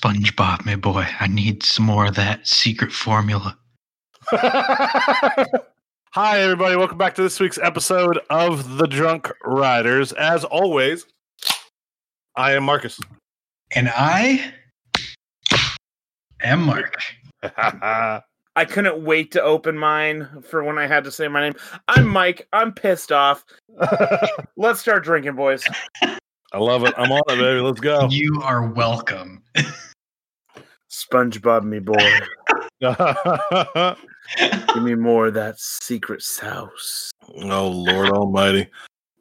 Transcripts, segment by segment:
SpongeBob, my boy. I need some more of that secret formula. Hi, everybody. Welcome back to this week's episode of The Drunk Riders. As always, I am Marcus. And I am Mark. I I couldn't wait to open mine for when I had to say my name. I'm Mike. I'm pissed off. Let's start drinking, boys. I love it. I'm on it, baby. Let's go. You are welcome. SpongeBob, me boy. Give me more of that secret sauce. oh, Lord Almighty.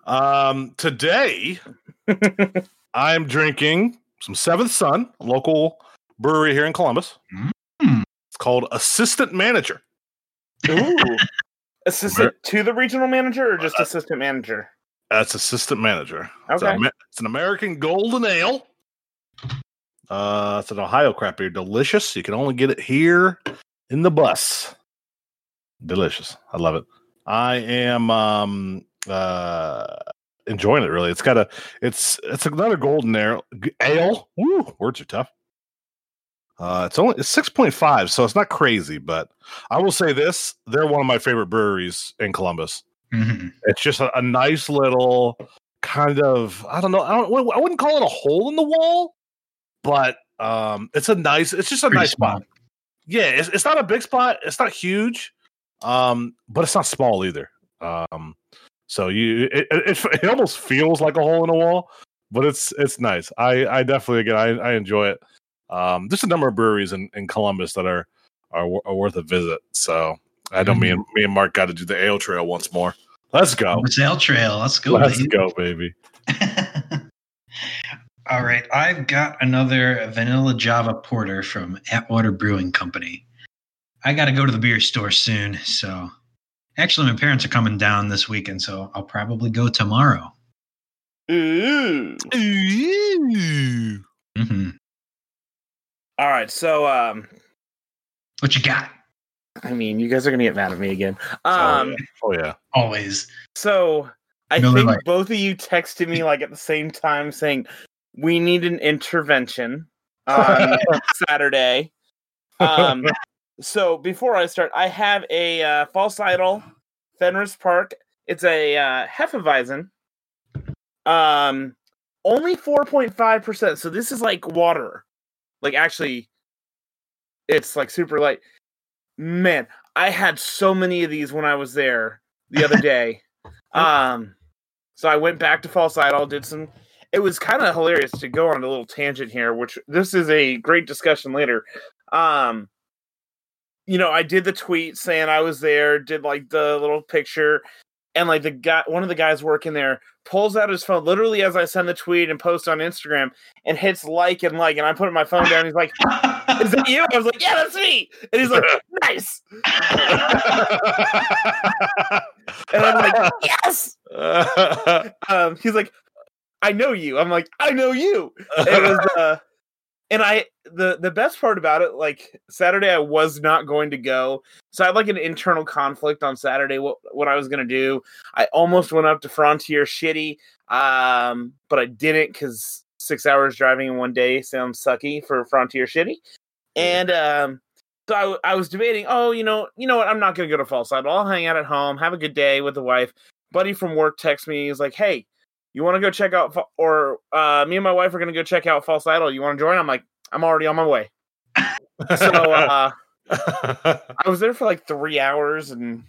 Um, today, I'm drinking some Seventh Son, a local brewery here in Columbus. Mm. It's called Assistant Manager. Ooh. Assistant to the regional manager or just assistant manager? That's assistant manager. It's, Okay. a, Amer- it's an American golden ale. Uh, it's an Ohio crap beer. Delicious. You can only get it here in the bus. Delicious. I love it. I am um uh enjoying it really. It's got a it's it's another golden ale. Ale. Woo, words are tough. Uh, it's only it's six point five, so it's not crazy. But I will say this: they're one of my favorite breweries in Columbus. Mhm. It's just a, a nice little kind of I don't know I don't I wouldn't call it a hole in the wall, but um, it's a nice it's just a Pretty nice small. spot. Yeah, it's, it's not a big spot. It's not huge, um, but it's not small either. Um, so you it, it, it, almost feels like a hole in a wall, but it's it's nice. I I definitely again I, I enjoy it. Um, there's a number of breweries in, in Columbus that are, are are worth a visit. So I know me and me and Mark got to do the ale trail once more. Let's go. It's ale Trail. Let's go. Let's baby. go, baby. All right. I've got another vanilla Java porter from Atwater Brewing Company. I got to go to the beer store soon. So actually, my parents are coming down this weekend. So I'll probably go tomorrow. Ooh. hmm All right. So, um, What you got? I mean, you guys are gonna get mad at me again. Oh, Um, yeah. Oh yeah. Always. so I Miller think Lite. both of you texted me like at the same time saying we need an intervention on Saturday. Um, so before I start, I have a uh, false idol, Fenris Park. It's a uh, Hefeweizen. Um, only four point five percent. So this is like water. Like actually, it's like super light. Man, I had so many of these when I was there the other day. um, so I went back to False Idol, did some. It was kind of hilarious to go on a little tangent here, which this is a great discussion later. Um, you know, I did the tweet saying I was there, did like the little picture, and like the guy, one of the guys working there, pulls out his phone literally as I send the tweet and post on Instagram, and hits like and like, and I put my phone down. He's like, "Is that you?" I was like, "Yeah, that's me," and he's like, "Nice," and I'm like, "Yes." um, he's like, I know you. I'm like, I know you. It was, uh, and I the the best part about it, like Saturday, I was not going to go, so I had like an internal conflict on Saturday. What what I was gonna do? I almost went up to Frontier Shitty, um, but I didn't because six hours driving in one day sounds sucky for Frontier Shitty, and um. So I was debating. Oh, you know, you know what? I'm not going to go to False Idol. I'll hang out at home, have a good day with the wife. Buddy from work texts me. He's like, "Hey, you want to go check out, or uh, me and my wife are going to go check out False Idol. You want to join?" I'm like, "I'm already on my way." So uh, I was there for like three hours and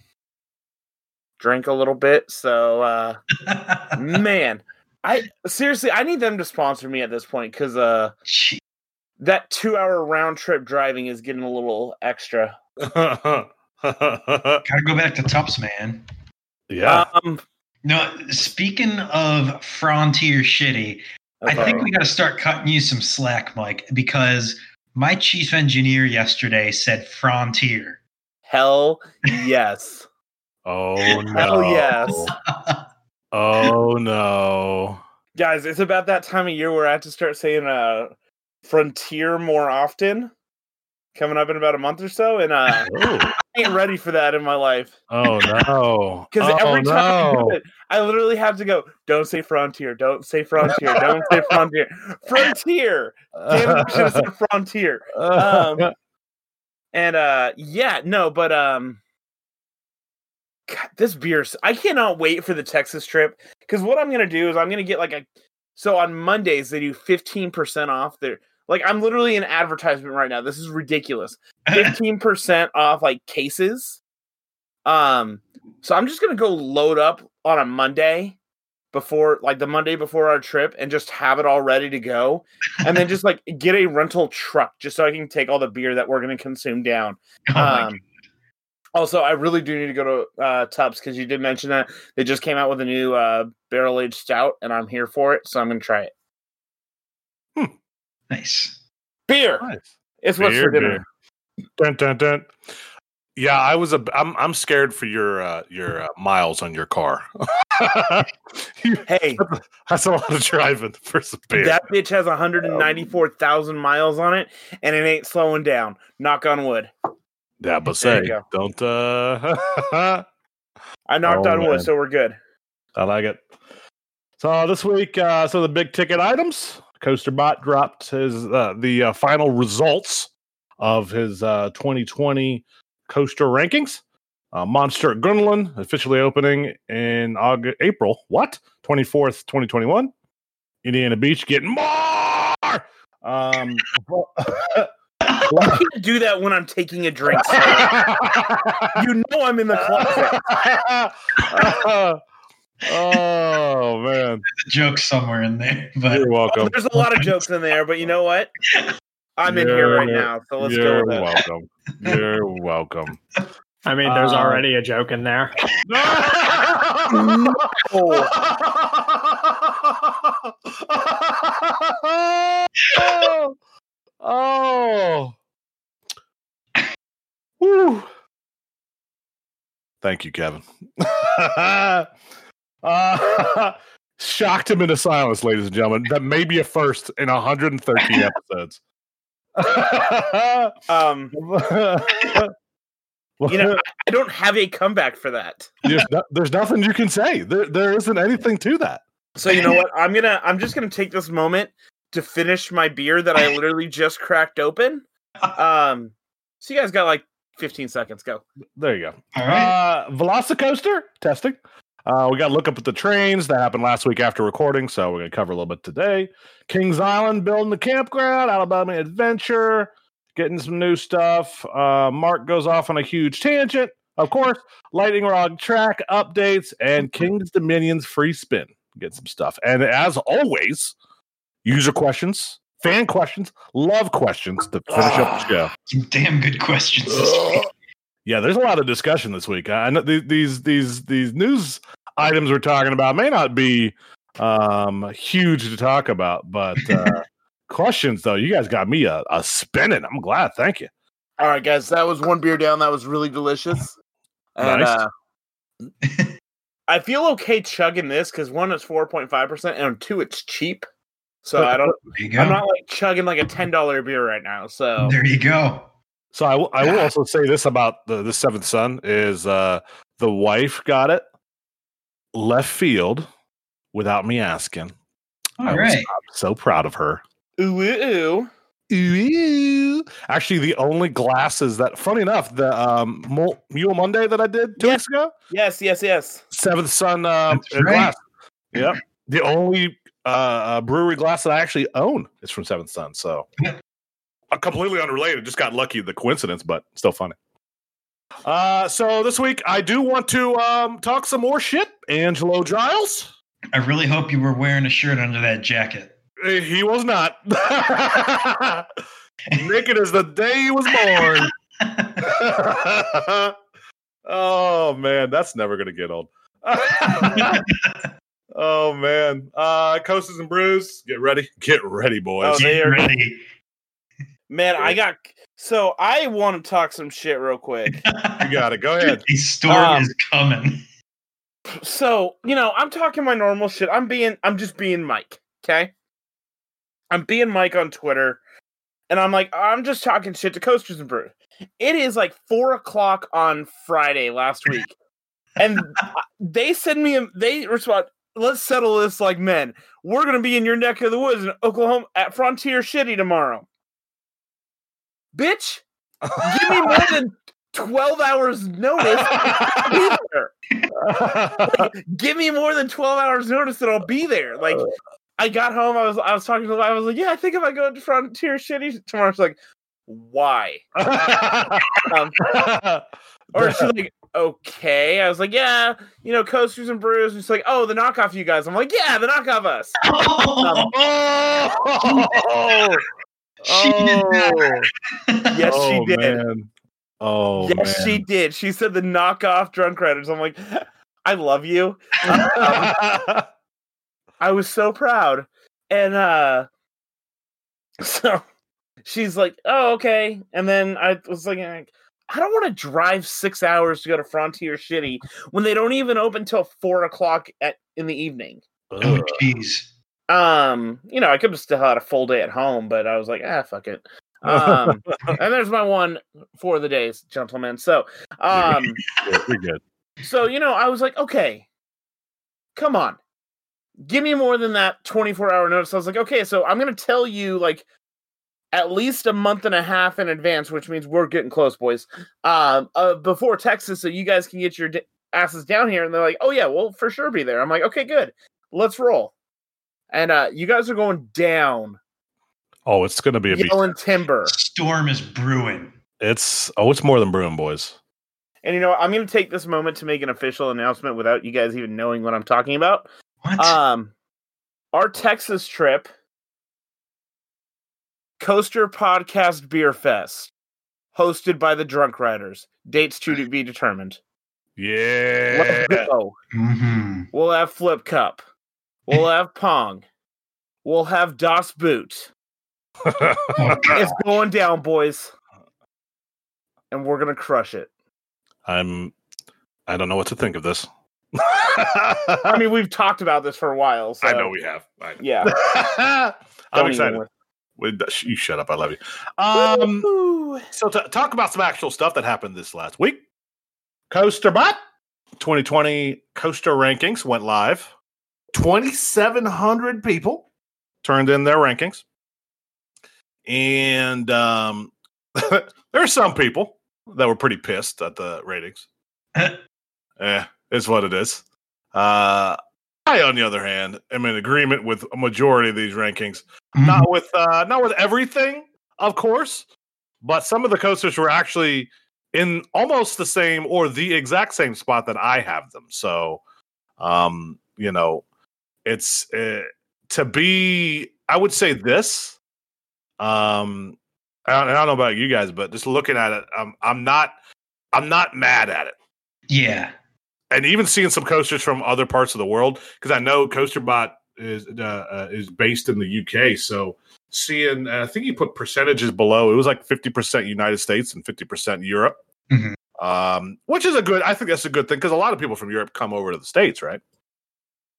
drank a little bit. So uh, man, I seriously, I need them to sponsor me at this point because uh, that two hour round trip driving is getting a little extra. Gotta go back to Tups, man. yeah. Um, No, speaking of Frontier Shitty, I think we got to start cutting you some slack, Mike, because my chief engineer yesterday said Frontier. hell yes. oh no. Hell yes. Oh no. Guys, it's about that time of year where I have to start saying uh frontier more often. Coming up in about a month or so, and uh, Oh, I ain't ready for that in my life. oh no! Because oh, every time I, no. it, I literally have to go. Don't say frontier. Don't say frontier. Don't say frontier. Frontier. Damn it! I should have said frontier. Um, And uh, yeah, no, but um, God, this beer. I cannot wait for the Texas trip because what I'm gonna do is I'm gonna get like a. So on Mondays they do 15 percent off. They're like I'm literally in advertisement right now. This is ridiculous. 15 percent off like cases. Um, so I'm just gonna go load up on a Monday before like the Monday before our trip and just have it all ready to go. And then just like get a rental truck just so I can take all the beer that we're gonna consume down. Oh Um, also, I really do need to go to uh, Tubbs because you did mention that they just came out with a new uh, barrel aged stout, and I'm here for it, so I'm gonna try it. God. nice. Beer, Nice. it's what's for Beer, dinner. Dun, dun, dun. Yeah, I was a. I'm I'm scared for your uh, your uh, miles on your car. Hey, That's a lot of driving for some beer. that bitch has 194,000 miles on it, and it ain't slowing down. Knock on wood. yeah, but There say don't. uh I knocked Oh, on wood, man. so we're good. I like it. So this week, uh, so the big ticket items. CoasterBot dropped his uh, the uh, final results of his uh, 2020 coaster rankings. Uh, Monster at officially opening in August, April. What? 24th, 2021. Indiana Beach getting more. Um, I can't do that when I'm taking a drink. you know I'm in the closet. oh man, Joke somewhere in there, but you're welcome. There's a lot of jokes in there, but you know what? I'm in here right now, so let's You're go with it. welcome. You're welcome. I mean, there's Uh, already a joke in there. oh. oh. Woo. Thank you, Kevin. Uh, shocked him into silence, ladies and gentlemen. That may be a first in 113 episodes. Um, you know, I, I don't have a comeback for that. there's, no- there's nothing you can say. There, there isn't anything to that. So you know what? I'm gonna I'm just gonna take this moment to finish my beer that I literally just cracked open. Um, so you guys got like 15 seconds. Go. There you go. all right. Uh, Velocicoaster testing. Uh, we got to look up at the trains that happened last week after recording, so we're going to cover a little bit today. Kings Island building the campground, Alabama Adventure, getting some new stuff. Uh, Mark goes off on a huge tangent. Of course, Lightning Rod track updates and King's Dominion's free spin. Get some stuff. And as always, user questions, fan questions, love questions to finish up the show. Some damn good questions. This week. Yeah, there's a lot of discussion this week. I know these these these news items we're talking about may not be um huge to talk about, but uh questions though, you guys got me a, a spinning. I'm glad. Thank you. All right, guys. That was one beer down. That was really delicious. And, Nice. uh, I feel okay chugging this because one, it's 4.5 percent, and two, it's cheap. So I don't. You go. I'm not like chugging like a ten dollar beer right now. So there you go. So I will I will also say this about the the seventh son is uh the wife got it left field without me asking. I All was right. I'm so proud of her. ooh ooh. ooh. Ooh. Actually, the only glasses that, funny enough, the um, Mule Monday that I did two Yeah. weeks ago, Yes, yes, yes. Seventh Son um, uh, right. glass. Yep. The only uh, uh, brewery glass that I actually own is from Seventh Son. So, completely unrelated. Just got lucky, the coincidence, but still funny. Uh, so this week I do want to um, talk some more shit. Angelo Giles. I really hope you were wearing a shirt under that jacket. Uh, He was not. Naked as the day he was born. oh man, that's never gonna get old. oh man, uh, coasters and brews, get ready, get ready, boys. Oh, they are- ready. Man, I got so I want to talk some shit real quick. you got it. Go ahead. The storm Um, is coming. So, you know, I'm talking my normal shit. I'm being I'm just being Mike, okay? I'm being Mike on Twitter. and I'm like, I'm just talking shit to Coasters and Brew. It is like four o'clock on Friday last week, and they send me. A, they respond. Let's settle this like men. We're gonna be in your neck of the woods in Oklahoma at Frontier Shitty tomorrow. Bitch, give me more than twelve hours notice. I'll be there. Like, give me more than 12 hours notice that I'll be there. Like I got home, I was I was talking to the I was like, yeah, I think if I go to Frontier Shitty tomorrow, she's like, why? Um, or she's like, okay. I was like, yeah, you know, coasters and brews. And she's like, oh, the knockoff you guys. I'm like, yeah, the knockoff us. Um, oh, She did that. Yes, oh, she did. Man. Oh, yes, man. she did. She said the knockoff drunk riders. I'm like, I love you. Um, I was so proud. And uh so she's like, "Oh, okay." And then I was like, I don't want to drive six hours to go to Frontier Shitty when they don't even open till four o'clock at in the evening. Oh, jeez. Um, you know, I could have still had a full day at home, but I was like, ah, fuck it. Um, and there's my one for the days, gentlemen. So, um, You're good. so you know, I was like, okay, come on, give me more than that 24 hour notice. I was like, okay, so I'm gonna tell you like at least a month and a half in advance, which means we're getting close, boys. Um, uh, before Texas, so you guys can get your d- asses down here. And they're like, oh yeah, we'll for sure be there. I'm like, okay, good, let's roll. And uh, you guys are going down, Oh, it's gonna be a beat. yelling timber. Storm is brewing. It's oh, it's more than brewing, boys. And you know, what? I'm going to take this moment to make an official announcement without you guys even knowing what I'm talking about. What? Um, our Texas trip, Coaster Podcast Beer Fest, hosted by the Drunk Riders. Dates to be determined. Yeah. Let's go. hmm We'll have Flip Cup. We'll have Pong. We'll have Das Boot. It's going down, boys. And we're gonna crush it. I'm. I don't know what to think of this. I mean, we've talked about this for a while. So I know we have. Know. Yeah. I'm excited. Wait, You shut up. I love you. Um. So to talk about some actual stuff that happened this last week. Coaster Bot 2020 Coaster rankings went live. 2,700 people turned in their rankings. And um, there are some people that were pretty pissed at the ratings. eh, it's what it is. Uh, I, on the other hand, am in agreement with a majority of these rankings Mhm. not with uh not with everything of course but some of the coasters were actually in almost the same or the exact same spot that i have them so um you know it's uh, to be i would say this um I don't, I don't know about you guys but just looking at it i'm i'm not i'm not mad at it Yeah. and even seeing some coasters from other parts of the world because I know CoasterBot is uh, uh, is based in the UK. So seeing, uh, I think he put percentages below. It was like fifty percent United States and fifty percent Europe, Mhm. um, which is a good. I think that's a good thing because a lot of people from Europe come over to the states, right?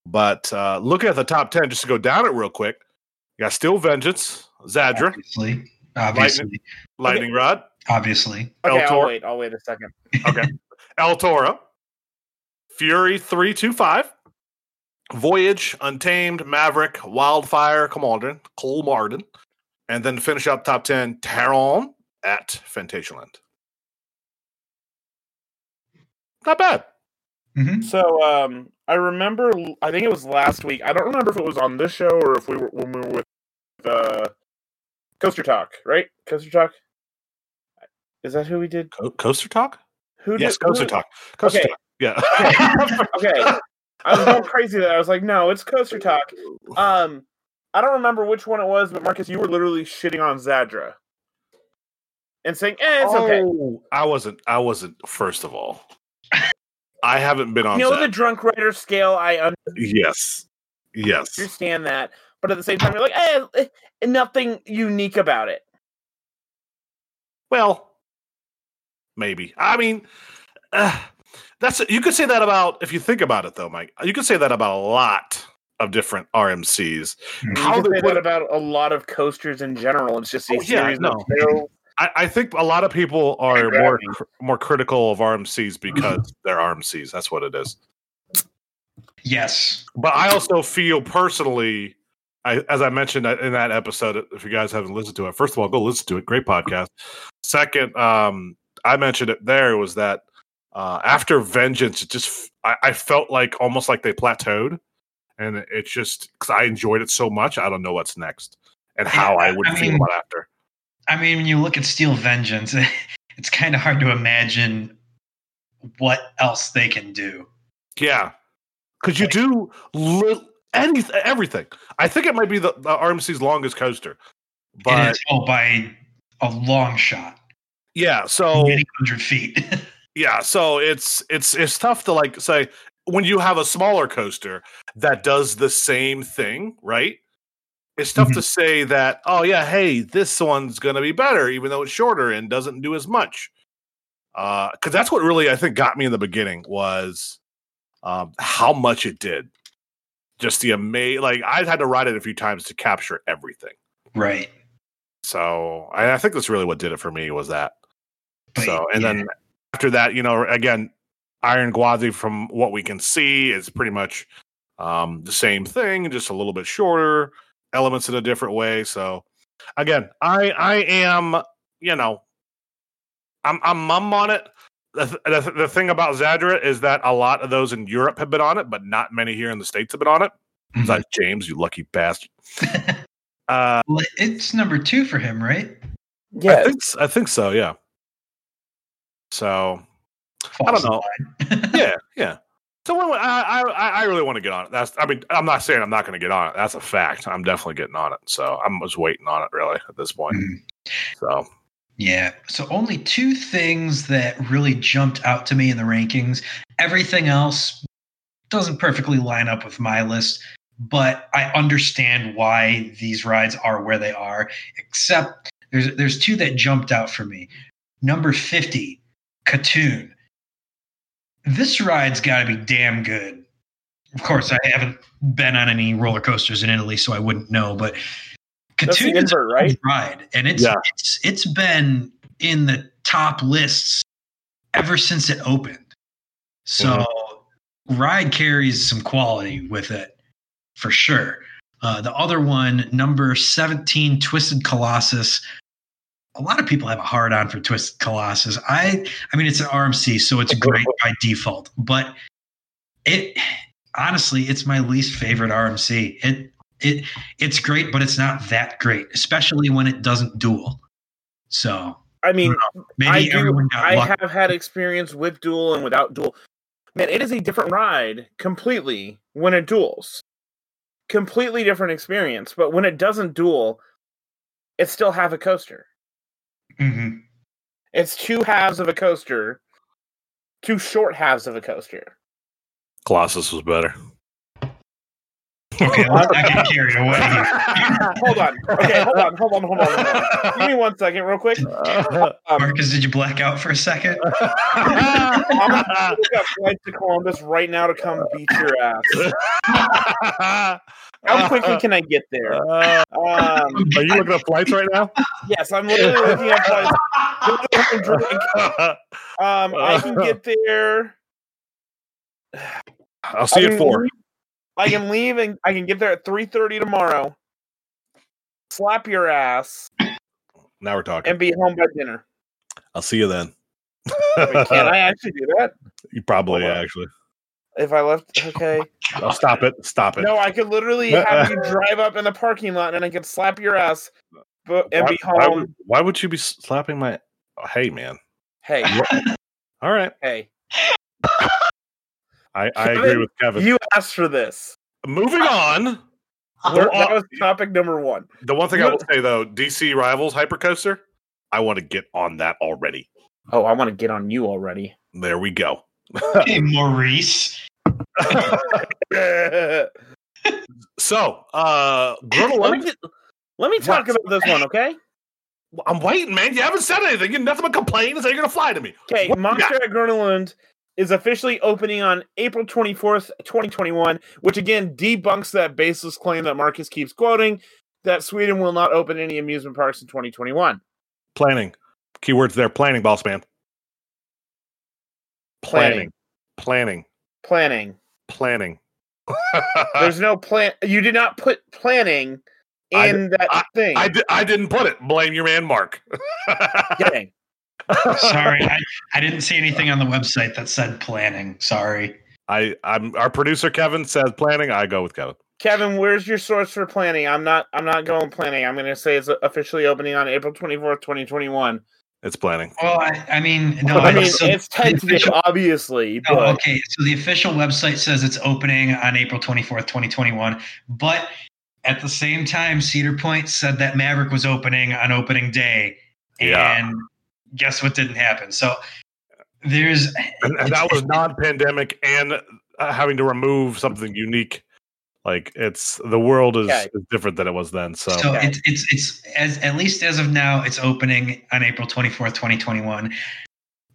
But uh, looking at the top ten, just to go down it real quick, you got Steel Vengeance, Zadra, Obviously. Obviously. Lightning Rod, Obviously. Okay, El I'll wait. I'll wait a second. Okay. El Toro, Fury 325, Voyage, Untamed, Maverick, Wildfire, Commander, Kolmården. and then to finish up top 10, Taron at Phantasialand. Not bad. hmm So um I remember I think it was last week. I don't remember if it was on this show or if we were when we were with uh Coaster Talk, right? Coaster Talk? Is that who we did? Co- Coaster Talk? Who yes, did Coaster who- Talk. Coaster Okay. Talk. Yeah. Okay. I was going crazy there. I was like, no, it's Coaster Talk. Um I don't remember which one it was, but Marcus, you were literally shitting on Zadra. And saying, eh, it's okay. Oh, I wasn't. I wasn't. First of all, I haven't been on. You know Zap. the drunk writer scale, I yes, yes. understand that. But at the same time, you're like, eh, eh, nothing unique about it. Well, maybe. I mean, uh, that's you could say that about if you think about it, though, Mike. You could say that about a lot of different RMCs. Mhm. How you they can say that about a lot of coasters in general. It's just Oh, these yeah, series no. Of fail- I, I think a lot of people are more cr- more critical of RMCs because they're RMCs. That's what it is. Yes. But I also feel personally, I, as I mentioned in that episode, if you guys haven't listened to it, first of all, go listen to it. Great podcast. Second, um, I mentioned it there was that uh, after Vengeance, it just I, I felt like almost like they plateaued, and it's just because I enjoyed it so much. I don't know what's next and how I would I feel mean- about after. I mean, when you look at Steel Vengeance, it's kind of hard to imagine what else they can do. Yeah, because you do li- any everything. I think it might be the, the RMC's longest coaster, but all by a long shot, yeah. So hundred feet. yeah, so it's it's it's tough to like say when you have a smaller coaster that does the same thing, right? It's tough to say that. Oh yeah, hey, this one's gonna be better, even though it's shorter and doesn't do as much. Because that's what really I think got me in the beginning was um, how much it did. Just the amazing, like I had to ride it a few times to capture everything. right. So I, I think that's really what did it for me was that. But, so and yeah. then after that, you know, again, Iron Gwazi, from what we can see, is pretty much um, the same thing, just a little bit shorter, elements in a different way. So again, I I am, you know, I'm I'm mum on it. The, the, the thing about Zadra is that a lot of those in Europe have been on it, but not many here in the states have been on it. Mhm. Besides James, you lucky bastard. Uh, Well, it's number two for him, right? I Yeah, think s- I think so. Yeah. So I don't know. yeah, yeah. I, I I really want to get on it. That's I mean I'm not saying I'm not going to get on it. That's a fact. I'm definitely getting on it. So I'm just waiting on it really at this point. Mhm. So Yeah. So only two things that really jumped out to me in the rankings. Everything else doesn't perfectly line up with my list, but I understand why these rides are where they are. Except there's there's two that jumped out for me. Number 50, Katun. This ride's got to be damn good. Of course, I haven't been on any roller coasters in Italy, so I wouldn't know. But that's the Katun invert, right? ride, and it's Yeah. it's it's been in the top lists ever since it opened. So ride carries some quality with it for sure. Uh, the other one, number seventeen, Twisted Colossus. A lot of people have a hard on for Twisted Colossus. I I mean it's an RMC, so it's great by default, but it honestly it's my least favorite RMC. It it it's great, but it's not that great, especially when it doesn't duel. So I mean, maybe I do. I lucky. have had experience with duel and without duel. Man, it is a different ride completely when it duels. Completely different experience, but when it doesn't duel, it's still half a coaster. Mhm. It's two halves of a coaster, two short halves of a coaster. Colossus was better. Okay, let's not get carried away. hold on. Okay, hold on, hold on, hold on, hold on. Give me one second, real quick. Um, Marcus, did you black out for a second? I'm gonna look to Columbus right now to come beat your ass. How quickly can I get there? Uh, Um, are you looking up flights right now? yes, I'm literally looking at flights. Um, I can get there. I'll see you at four. leave- I can leave and I can get there at three thirty tomorrow. Slap your ass Now we're talking. and be home by dinner. I'll see you then. Wait, can I actually do that? You probably actually. If I left, oh okay. I'll oh, stop it. Stop it. No, I could literally have you drive up in the parking lot and I could slap your ass, but and why, be why home. would, why would you be slapping my? Oh, hey, man. Hey, All right. hey, I, I agree with Kevin. you asked for this. Moving on. Uh-huh. We're- Oh, that was topic number one. The one thing You I know- will say though, DC Rivals Hypercoaster, I want to get on that already. Oh, I want to get on you already. There we go. Hey, Maurice. So, uh, Gröna Lund, me get, let me talk What? about this one, okay? I'm waiting, man. You haven't said anything. You're nothing but complaining. So you're gonna fly to me. Okay, What Monster at Gröna Lund is officially opening on April 24th, 2021, which again debunks that baseless claim that Marcus keeps quoting that Sweden will not open any amusement parks in 2021. Planning. Keywords there. Planning, boss man. Planning. Planning. Planning. Planning. There's no plan. You did not put planning I in that thing. I, di- I didn't put it. Blame your man, Mark. Kidding. Sorry, I, I didn't see anything on the website that said planning. Sorry. I, I'm our producer Kevin says planning. I go with Kevin. Kevin, where's your source for planning? I'm not. I'm not going planning. I'm going to say it's officially opening on April 24th, 2021. It's planning. Well, I, I mean, no, I mean, so it's tentative, official- obviously, Oh, but okay, so the official website says it's opening on April 24th, 2021. But at the same time, Cedar Point said that Maverick was opening on opening day. Yeah. And guess what didn't happen? So there's. And, and that was non-pandemic and uh, having to remove something unique. Like it's the world is, Okay. is different than it was then. So, So Okay. it's it's it's as at least as of now, it's opening on April 24th, 2021.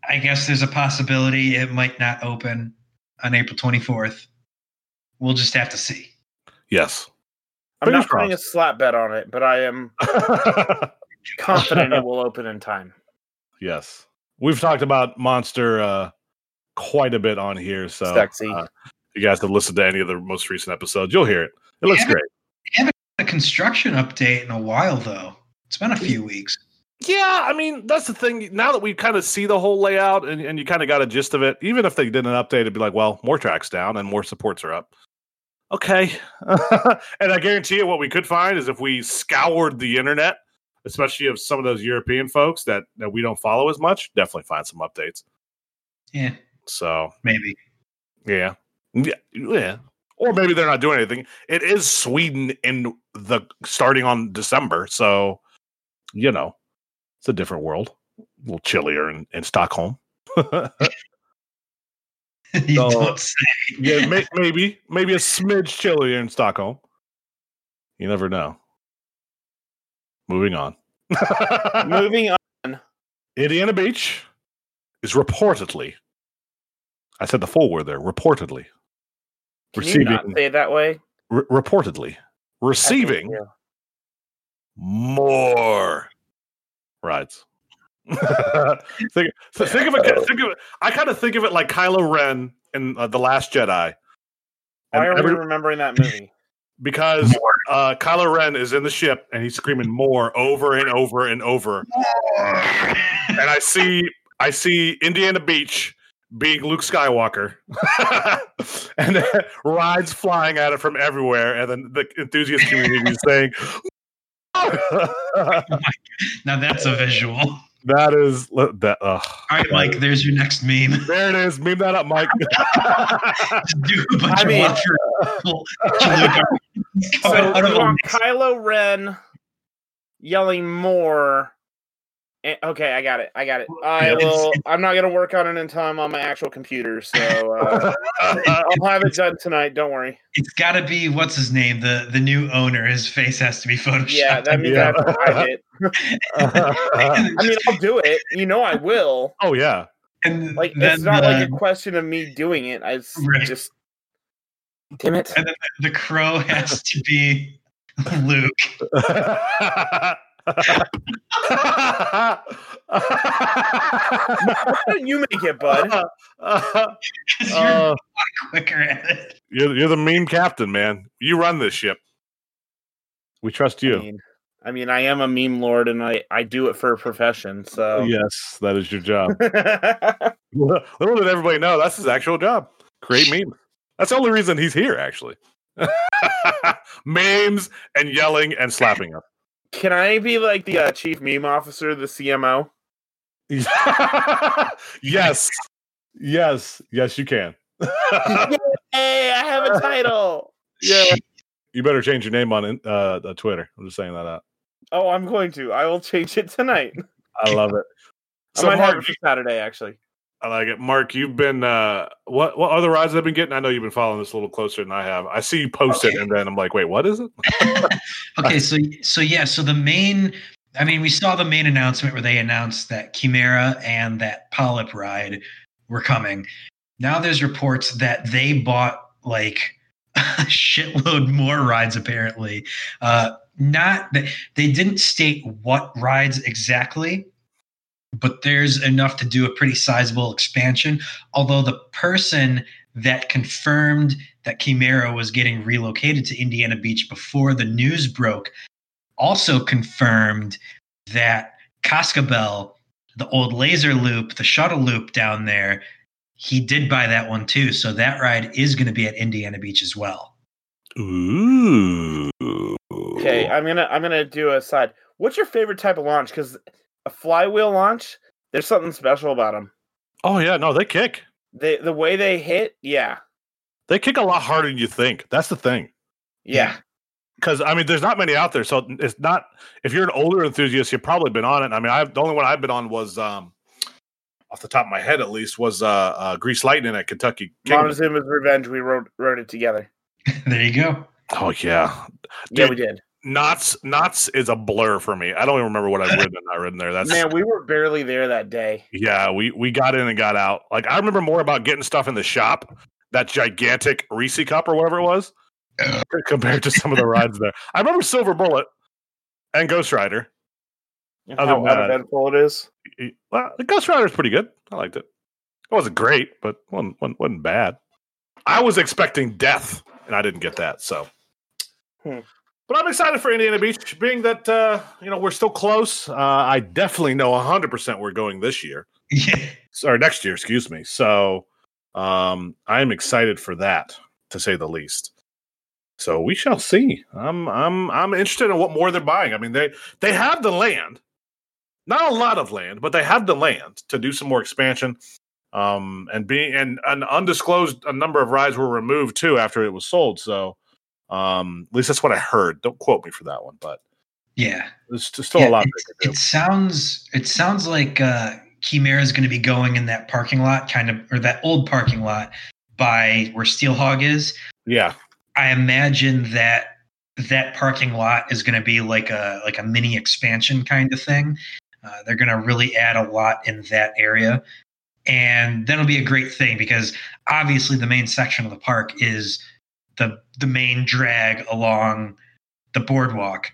I guess there's a possibility it might not open on April 24th. We'll just have to see. yes. I'm not fingers putting a slap bet on it. But I am confident it will open in time. yes. We've talked about Monster uh, quite a bit on here. So, Sexy. uh, if you guys have listened to any of the most recent episodes, you'll hear it. It looks great. A construction update in a while though. It's been a few weeks. Yeah, I mean that's the thing. Now that we kind of see the whole layout and, and you kind of got a gist of it, even if they did an update, it'd be like, well, more tracks down and more supports are up. Okay, and I guarantee you, what we could find is if we scoured the internet, especially of some of those European folks that that we don't follow as much, definitely find some updates. Yeah, So maybe. yeah, yeah, yeah. Or maybe they're not doing anything. It is Sweden in the starting on December, so you know it's a different world. A little chillier in, in Stockholm. you So- don't say. yeah, may, maybe maybe a smidge chillier in Stockholm. You never know. Moving on. Moving on. Indiana Beach is reportedly. I said the full word there. Reportedly. Can you not Receiving say it that way? re- reportedly receiving Yeah. more rides. think, so think of it. Think of it. I kind of think of it like Kylo Ren in uh, the Last Jedi, and Why are every- we remembering that movie? because uh, Kylo Ren is in the ship and he's screaming more over and over and over, and I see I see Indiana Beach being Luke Skywalker, and then rides flying at it from everywhere, and then the enthusiast community is saying. now that's a visual. That is that. Uh, All right, Mike. There's your next meme. there it is. Meme that up, Mike. Just do a bunch I of mean- love So coming out of you want Kylo Ren yelling more? Eh, Okay, I got it. I got it. I will. I'm not gonna work on it until I'm on my actual computer. So uh, I'll have it done tonight. Don't worry. It's got to be what's his name, the the new owner. His face has to be photoshopped. Yeah, that means Yeah. I have to it. I mean, I'll do it. You know, I will. oh yeah. and Like, then it's not the, like a question of me doing it. I s- Right. just. Damn it! and then the crow has to be Luke. Why don't you make it, bud? 'Cause you're Uh, quicker at it. you're, you're the meme captain, man. You run this ship. We trust I you. mean, I mean, I am a meme lord, and I I do it for a profession. So Yes, that is your job. Little did everybody know that's his actual job. Create memes. That's the only reason he's here, actually. Memes and yelling and slapping us. Can I be like the uh, chief meme officer, the CMO? yes. Yes. Yes, you can. Hey, I have a title. yeah. You better change your name on uh, Twitter. I'm just saying that out. Oh, I'm going to. I will change it tonight. I love it. I So, might have Mark, it for Saturday, actually. I like it. Mark, you've been uh what what other rides I've been getting? I know you've been following this a little closer than I have. I see you post it and then I'm like, wait, what is it? Okay, so so yeah, so the main I mean, we saw the main announcement where they announced that Chimera and that Polyp ride were coming. now there's reports that they bought like a shitload more rides apparently uh not that they didn't state what rides exactly but there's enough to do a pretty sizable expansion although the person that confirmed that Chimera was getting relocated to Indiana Beach before the news broke also confirmed that Cascabel, the old laser loop, the shuttle loop down there, he did buy that one too. So that ride is going to be at Indiana Beach as well. Ooh. Okay, I'm gonna I'm gonna do a side. What's your favorite type of launch? Because a flywheel launch, there's something special about them. Oh yeah, no, they kick. They the way they hit, yeah, They kick a lot harder than you think. That's the thing. yeah. Because I mean, there's not many out there, so it's not. If you're an older enthusiast, you've probably been on it. I mean, I've the only one I've been on was, um, off the top of my head at least, was uh, uh Grease Lightning at Kentucky. Kingdom. Montezuma's Revenge. We wrote wrote it together. there you go. Oh yeah, Yeah, we did. Knott's Knott's is a blur for me. I don't even remember what I've ridden and not ridden there. That's Man, we were barely there that day. yeah. We we got in and got out. Like I remember more about getting stuff in the shop, that gigantic Reese cup or whatever it was, compared to some of the rides there. I remember Silver Bullet and Ghost Rider. Other How than that- uneventful it is. Well, the Ghost Rider is pretty good. I liked it. It wasn't great, but wasn't, wasn't, wasn't bad. I was expecting death, and I didn't get that. So, Hmm. But I'm excited for Indiana Beach, being that uh, you know we're still close. Uh, I definitely know 100 percent we're going this year or next year, excuse me. So, um, I am excited for that, to say the least. So we shall see. I'm I'm I'm interested in what more they're buying. I mean, they they have the land, not a lot of land, but they have the land to do some more expansion. Um, and being and an undisclosed a number of rides were removed too after it was sold. So, um, at least that's what I heard. Don't quote me for that one, but Yeah. there's still Yeah, a lot it's- they could do. It sounds it sounds like uh Chimera is going to be going in that parking lot kind of or that old parking lot by where Steel Hawg is. Yeah, I imagine that that parking lot is going to be like a like a mini expansion kind of thing. Uh, they're going to really add a lot in that area, and that'll be a great thing because obviously the main section of the park is the the main drag along the boardwalk,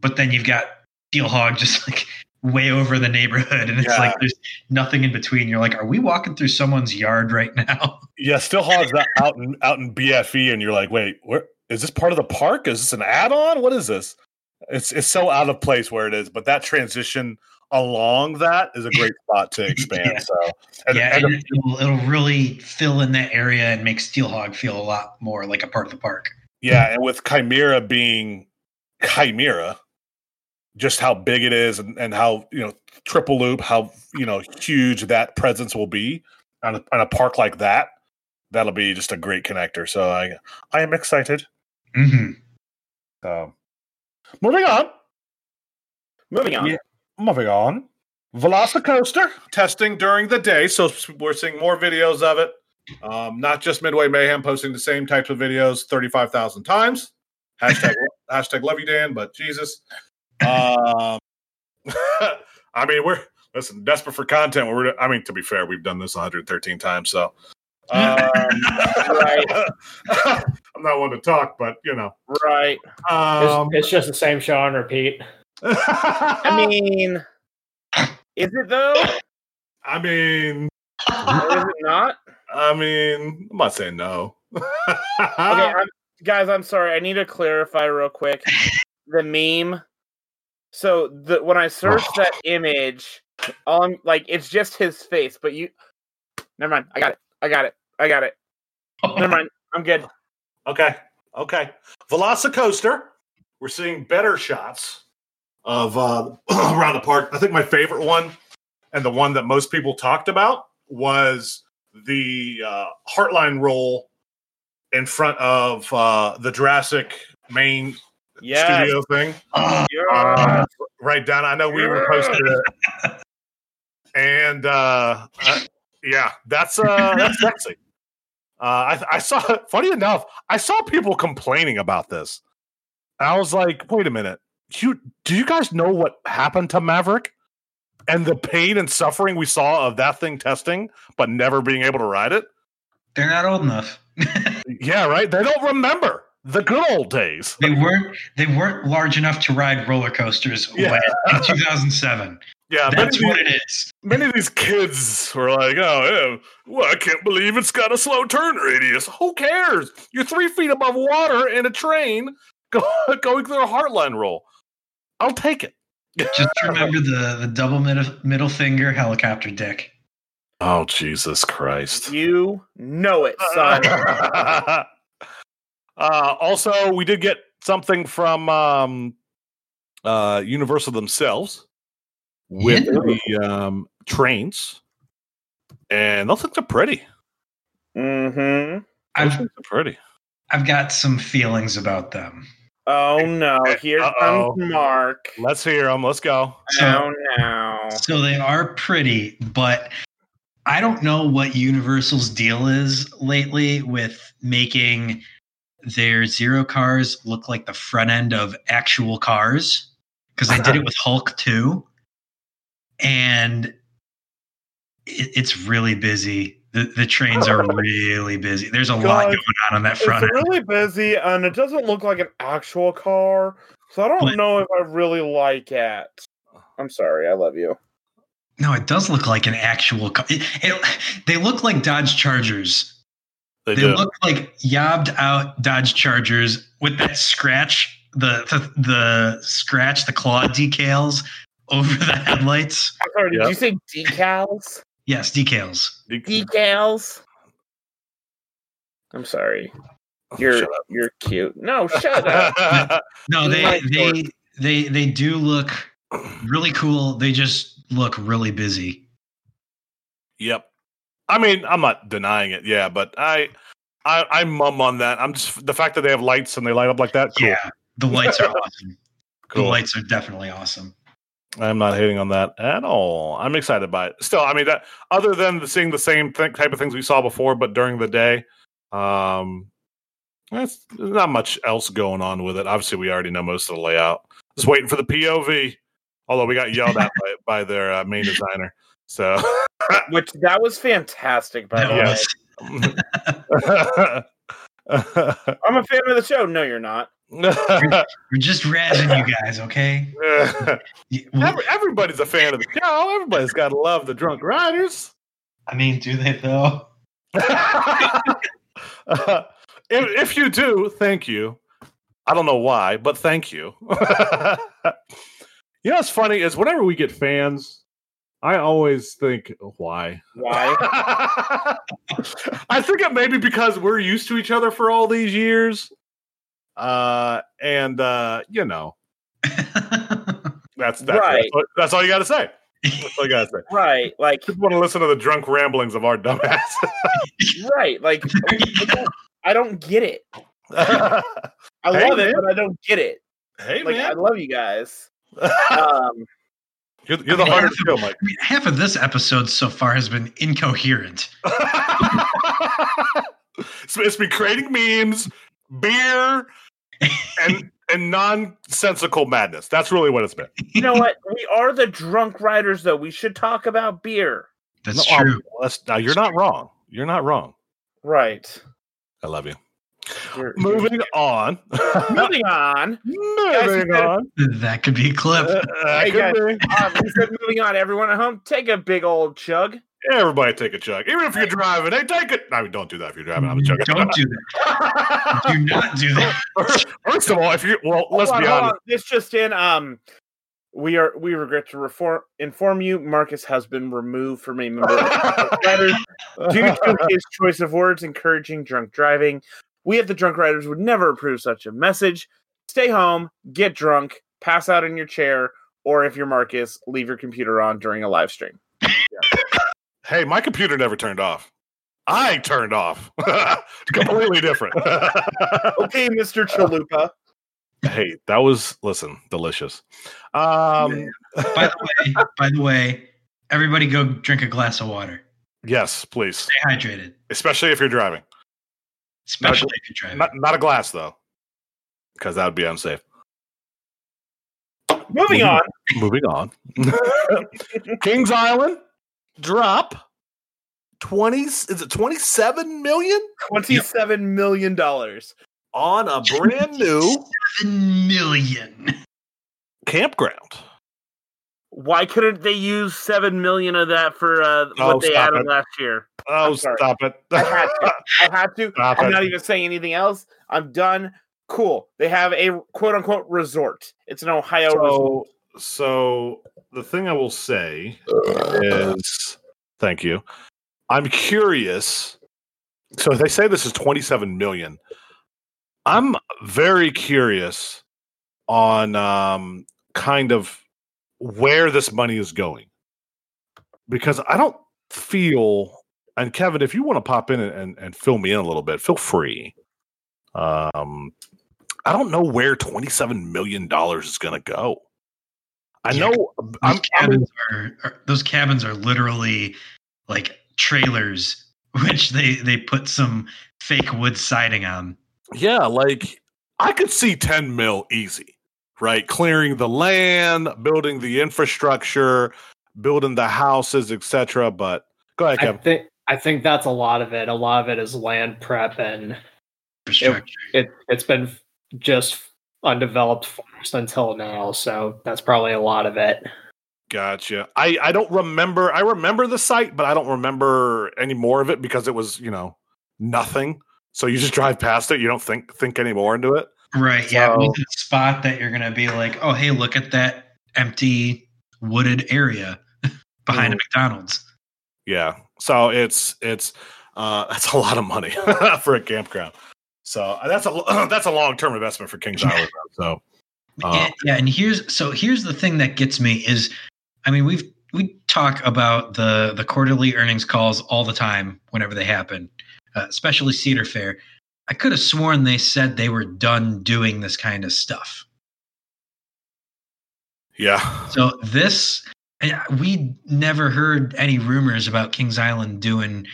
but then you've got Steel Hawg just like way over the neighborhood, and it's Yeah. like there's nothing in between. You're like, are we walking through someone's yard right now? Yeah, Steel Hawg's out- out in out in BFE, and you're like, wait, where is this part of the park? Is this an add-on? What is this? It's it's so out of place where it is, but that transition along that is a great spot to expand. Yeah. So, and, yeah, and and it'll, it'll really fill in that area and make Steel Hawg feel a lot more like a part of the park. yeah, and with Chimera being Chimera, just how big it is, and, and how you know triple loop, how you know huge that presence will be on a, on a park like that. That'll be just a great connector. So I I am excited. Mm-hmm. So, moving on. Moving on. Yeah. Moving on. Velocicoaster testing during the day. So we're seeing more videos of it. Um, not just Midway Mayhem posting the same types of videos 35,000 times. Hashtag, hashtag love you, Dan, but Jesus. Um, I mean, we're, listen, desperate for content. We're, I mean, to be fair, we've done this 113 times. So, um, Right. I'm not one to talk, but you know. Right. It's, Um, it's just the same show on repeat. I mean, is it though? I mean, Or is it not? I mean, I'm not saying no. Okay, I'm, guys, I'm sorry. I need to clarify real quick. The meme. So the when I search that image, all I'm like, it's just his face. But you, never mind. I got it. I got it. I got it. Never mind. I'm good. okay, okay. Velocicoaster. We're seeing better shots of uh, around the park. I think my favorite one, and the one that most people talked about, was the uh, Heartline roll in front of uh, the Jurassic main Yeah. studio thing. Uh, right down. I know we were posted it, and uh, I- yeah, that's uh, that's sexy. Uh, I, I saw. Funny enough, I saw people complaining about this. I was like, "Wait a minute, you do you guys know what happened to Maverick and the pain and suffering we saw of that thing testing, but never being able to ride it? They're not old enough. Yeah, right. They don't remember the good old days. they weren't. They weren't large enough to ride roller coasters Yeah. in 2007. Yeah, That's what it is. many of these kids were like, "Oh, yeah, well, I can't believe it's got a slow turn radius. Who cares? You're three feet above water in a train going through a heartline roll. I'll take it." Just remember the the double middle, middle finger helicopter dick. Oh Jesus Christ! You know it, son. uh, also, we did get something from um, uh, Universal themselves with Yeah. the um, trains, and those things are pretty. mm-hmm. Those I've things are pretty. I've got some feelings about them. Oh no! Here Uh-oh. comes Mark. Let's hear them. Let's go. So, Oh no! so they are pretty, but I don't know what Universal's deal is lately with making their zero cars look like the front end of actual cars because they did it with Hulk too, and it, it's really busy. The, the trains are really busy. There's a lot going on on that It's front end. really busy, and it doesn't look like an actual car, so I don't But- know if I really like it. I'm sorry. I love you. No, it does look like an actual car. It, it, they look like Dodge Chargers. They, They do. look like yobbed out Dodge Chargers with that scratch, the the, the scratch, the claw decals over the headlights. Sorry. Did Yep. you say decals? Yes, decals. Decals. I'm sorry. Oh, you're Shut you're cute. No, shut up. No, they they they they do look really cool. They just look really busy. Yep. I mean, I'm not denying it. Yeah, but I, I, I mum on that. I'm just the fact that they have lights and they light up like that. Cool. Yeah, the lights are awesome. Cool. The lights are definitely awesome. I'm not hating on that at all. I'm excited by it. Still, I mean, that other than the, seeing the same type of things we saw before, but during the day, um, that's there's not much else going on with it. Obviously, we already know most of the layout. Just waiting for the POV. Although we got yelled at by, by their uh, main designer. So Which that was fantastic, by the way. I'm a fan of the show. No, you're not. We're just razzing you guys, okay? Every, everybody's a fan of the show. Everybody's got to love the drunk riders. I mean, do they though? Uh, if, if you do, thank you. I don't know why, but thank you. you know what's funny is whenever we get fans, I always think, why? Why? I think it may be because we're used to each other for all these years. Uh, and, uh, you know, that's, that's, Right. that's, what- that's all you got to say. That's all you got to say. right. Like People want to listen to the drunk ramblings of our dumbass. right. Like I don't, I don't get it. I Hey, love it, but I don't get it. hey, Like I love you guys. Um, You're, you're the I mean, hardest to of- kill, Mike. I mean, half of this episode so far has been incoherent. it's, it's been creating memes, beer, and and nonsensical madness. That's really what it's been. you know what? We are the drunk riders, though. We should talk about beer. That's No, true. that's, now, you're not wrong. You're not wrong. Right. I love you. You're- Moving on. Moving on. Moving Guys, on. That could be a clip. Uh, that Hey, could guys. be. Um, we said moving on. Everyone at home, take a big old chug. Everybody take a chug. Even if you're driving, hey, take it. No, don't do that if you're driving. I'm a chug. Don't do that. Do not do that. First of all, if you well, let's on, be honest. on. This just in. Um, we are we regret to reform, inform you, Marcus has been removed from a member of the Riders due to his choice of words encouraging drunk driving. We at the Drunk Riders would never approve such a message. Stay home, get drunk, pass out in your chair, or if you're Marcus, leave your computer on during a live stream. Hey, my computer never turned off. I turned off. Completely different. Okay, Mr. Chalupa. hey, that was listen, delicious. Um By the way, by the way, everybody go drink a glass of water. yes, please. Stay hydrated, Especially if you're driving. Especially if you're driving. Not not a glass though. Because that would be unsafe. Moving on. Moving on. Kings Island drop 20 is it 27 million Twenty-seven million dollars. on a brand new Seven million. campground. Why couldn't they use seven million of that for uh, Oh, what they added it. last year? Oh, stop it. I had to. I had to. Stop I'm it. not even saying anything else. I'm done. Cool. They have a quote unquote resort. It's an Ohio resort. so, so the thing I will say is thank you. I'm curious. So they say this is 27 million. I'm very curious on um, kind of where this money is going because I don't feel. And Kevin, if you want to pop in and, and, and fill me in a little bit, feel free. Um, I don't know where 27 million dollars is going to go. I Yeah, know Those I'm, I'm cabins are, are those cabins are literally like trailers, which they they put some fake wood siding on. Yeah, like I could see 10 mil easy, right? Clearing the land, building the infrastructure, building the houses, etc. But go ahead, I think I think that's a lot of it. A lot of it is land prep, and Infrastructure. it it's been just undeveloped forest until now. So that's probably a lot of it. Gotcha. I I don't remember. I remember the site, but I don't remember any more of it because it was, you know, nothing. So you just drive past it. You don't think think any more into it. Right. Yeah. So- a spot that you're gonna be like, oh hey, look at that empty wooded area behind a Mhm. McDonald's. Yeah. So it's it's uh that's a lot of money for a campground. So uh, that's a that's a long term investment for Kings Island. So Uh, yeah, and here's so here's the thing that gets me is, I mean we've we talk about the the quarterly earnings calls all the time whenever they happen, uh, especially Cedar Fair. I could have sworn they said they were done doing this kind of stuff. yeah. So this, we never heard any rumors about Kings Island doing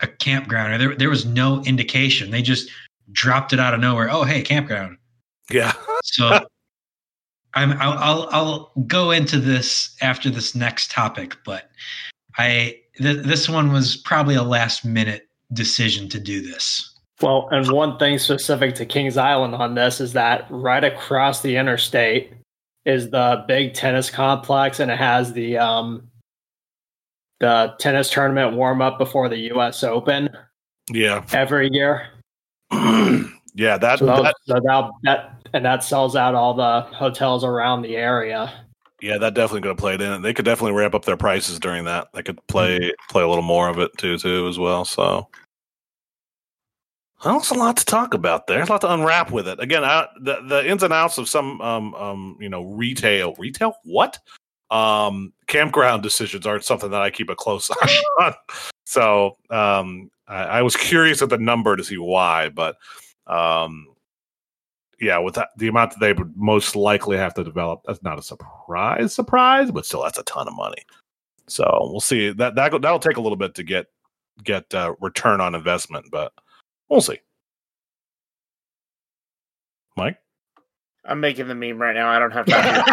a campground. Or there, there was no indication. They just dropped it out of nowhere. Oh, hey, campground. Yeah. So I'm, I'll, I'll, I'll go into this after this next topic, but I th- this one was probably a last minute decision to do this. Well, and one thing specific to Kings Island on this is that right across the interstate is the big tennis complex, and it has the um the tennis tournament warm up before the U.S. Open Yeah. every year. yeah, that, So, that so that, that and that sells out all the hotels around the area. yeah, that definitely could have played in. They could definitely ramp up their prices during that. They could play play a little more of it too, too, as well. So well, there's a lot to talk about there. There's a lot to unwrap with it. Again, I, the the ins and outs of some um um you know retail retail what um campground decisions aren't something that I keep a close eye on. So um I, I was curious at the number to see why, but um yeah, with that, the amount that they would most likely have to develop, that's not a surprise, surprise, but still, that's a ton of money. So we'll see. That that that'll take a little bit to get get uh, return on investment, but we'll see. Mike, I'm making the meme right now. I don't have time.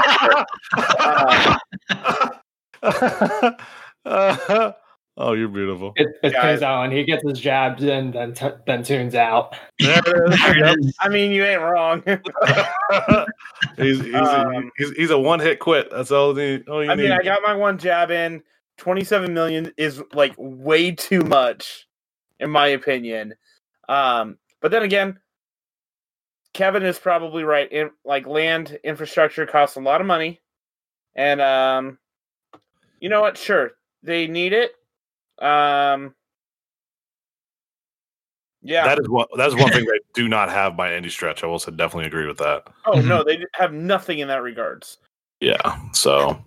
Uh, oh, you're beautiful. It, it's Guys. Kings Island. He gets his jabs in, then t- then tunes out. There it is. Yep. I mean, you ain't wrong. he's he's, Um, he's he's a one hit quit. That's all, the, all you need. I mean. I got my one jab in. 27 million is like way too much, in my opinion. Um, but then again, Kevin is probably right. In like land infrastructure costs a lot of money, and um, you know what? Sure, they need it. Um, yeah. That is one. that is one thing they do not have by any stretch. I will say definitely agree with that. oh no, they have nothing in that regards. Yeah. So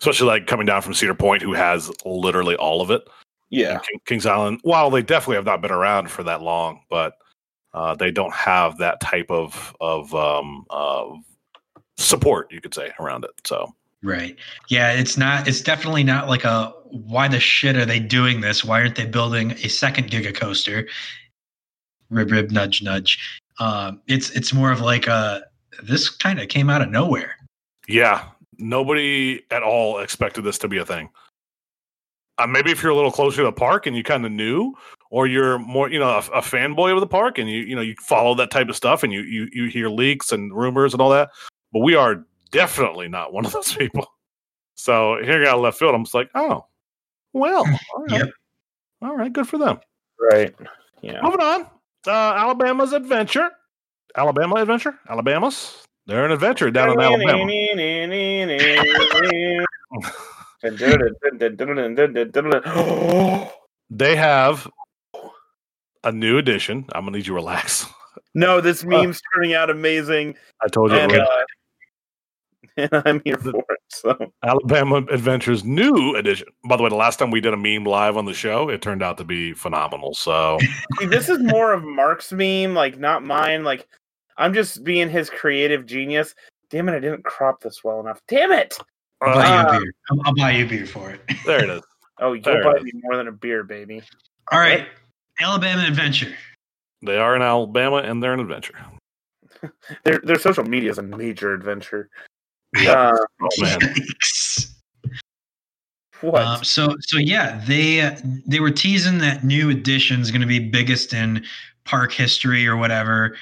especially like coming down from Cedar Point, who has literally all of it. Yeah. King, Kings Island. While they definitely have not been around for that long, but uh, they don't have that type of of um, of support, you could say, around it. So Right. Yeah, it's not it's definitely not like a why the shit are they doing this? Why aren't they building a second Giga coaster? Rib rib nudge nudge. Um it's it's more of like a this kind of came out of nowhere. yeah, nobody at all expected this to be a thing. Uh, maybe if you're a little closer to the park and you kind of knew, or you're more, you know, a, a, fanboy of the park and you, you know, you follow that type of stuff and you, you, you hear leaks and rumors and all that. But we are definitely not one of those people. So here got left field. I'm just like, oh, well, all right, yep. all right, good for them. Right. Yeah. Moving on. Uh, Alabama's adventure. Alabama adventure. Alabama's. They're an adventure down in Alabama. they have a new edition. I'm gonna need you to relax. No, this meme's turning out amazing. I told you. And, uh, and I'm here for it. So Alabama Adventures new edition. By the way, the last time we did a meme live on the show, it turned out to be phenomenal. So See, this is more of Mark's meme, like not mine. Like I'm just being his creative genius. Damn it, I didn't crop this well enough. Damn it. I'll buy you a beer. I'll, I'll buy you a beer for it. There it is. Oh, you'll buy me more than a beer, baby. All right. Alabama Adventure. They are in Alabama and they're an adventure. their their social media is a major adventure. Yeah. Uh, oh man. What? Um, so so yeah, they uh, they were teasing that new edition is going to be biggest in park history or whatever.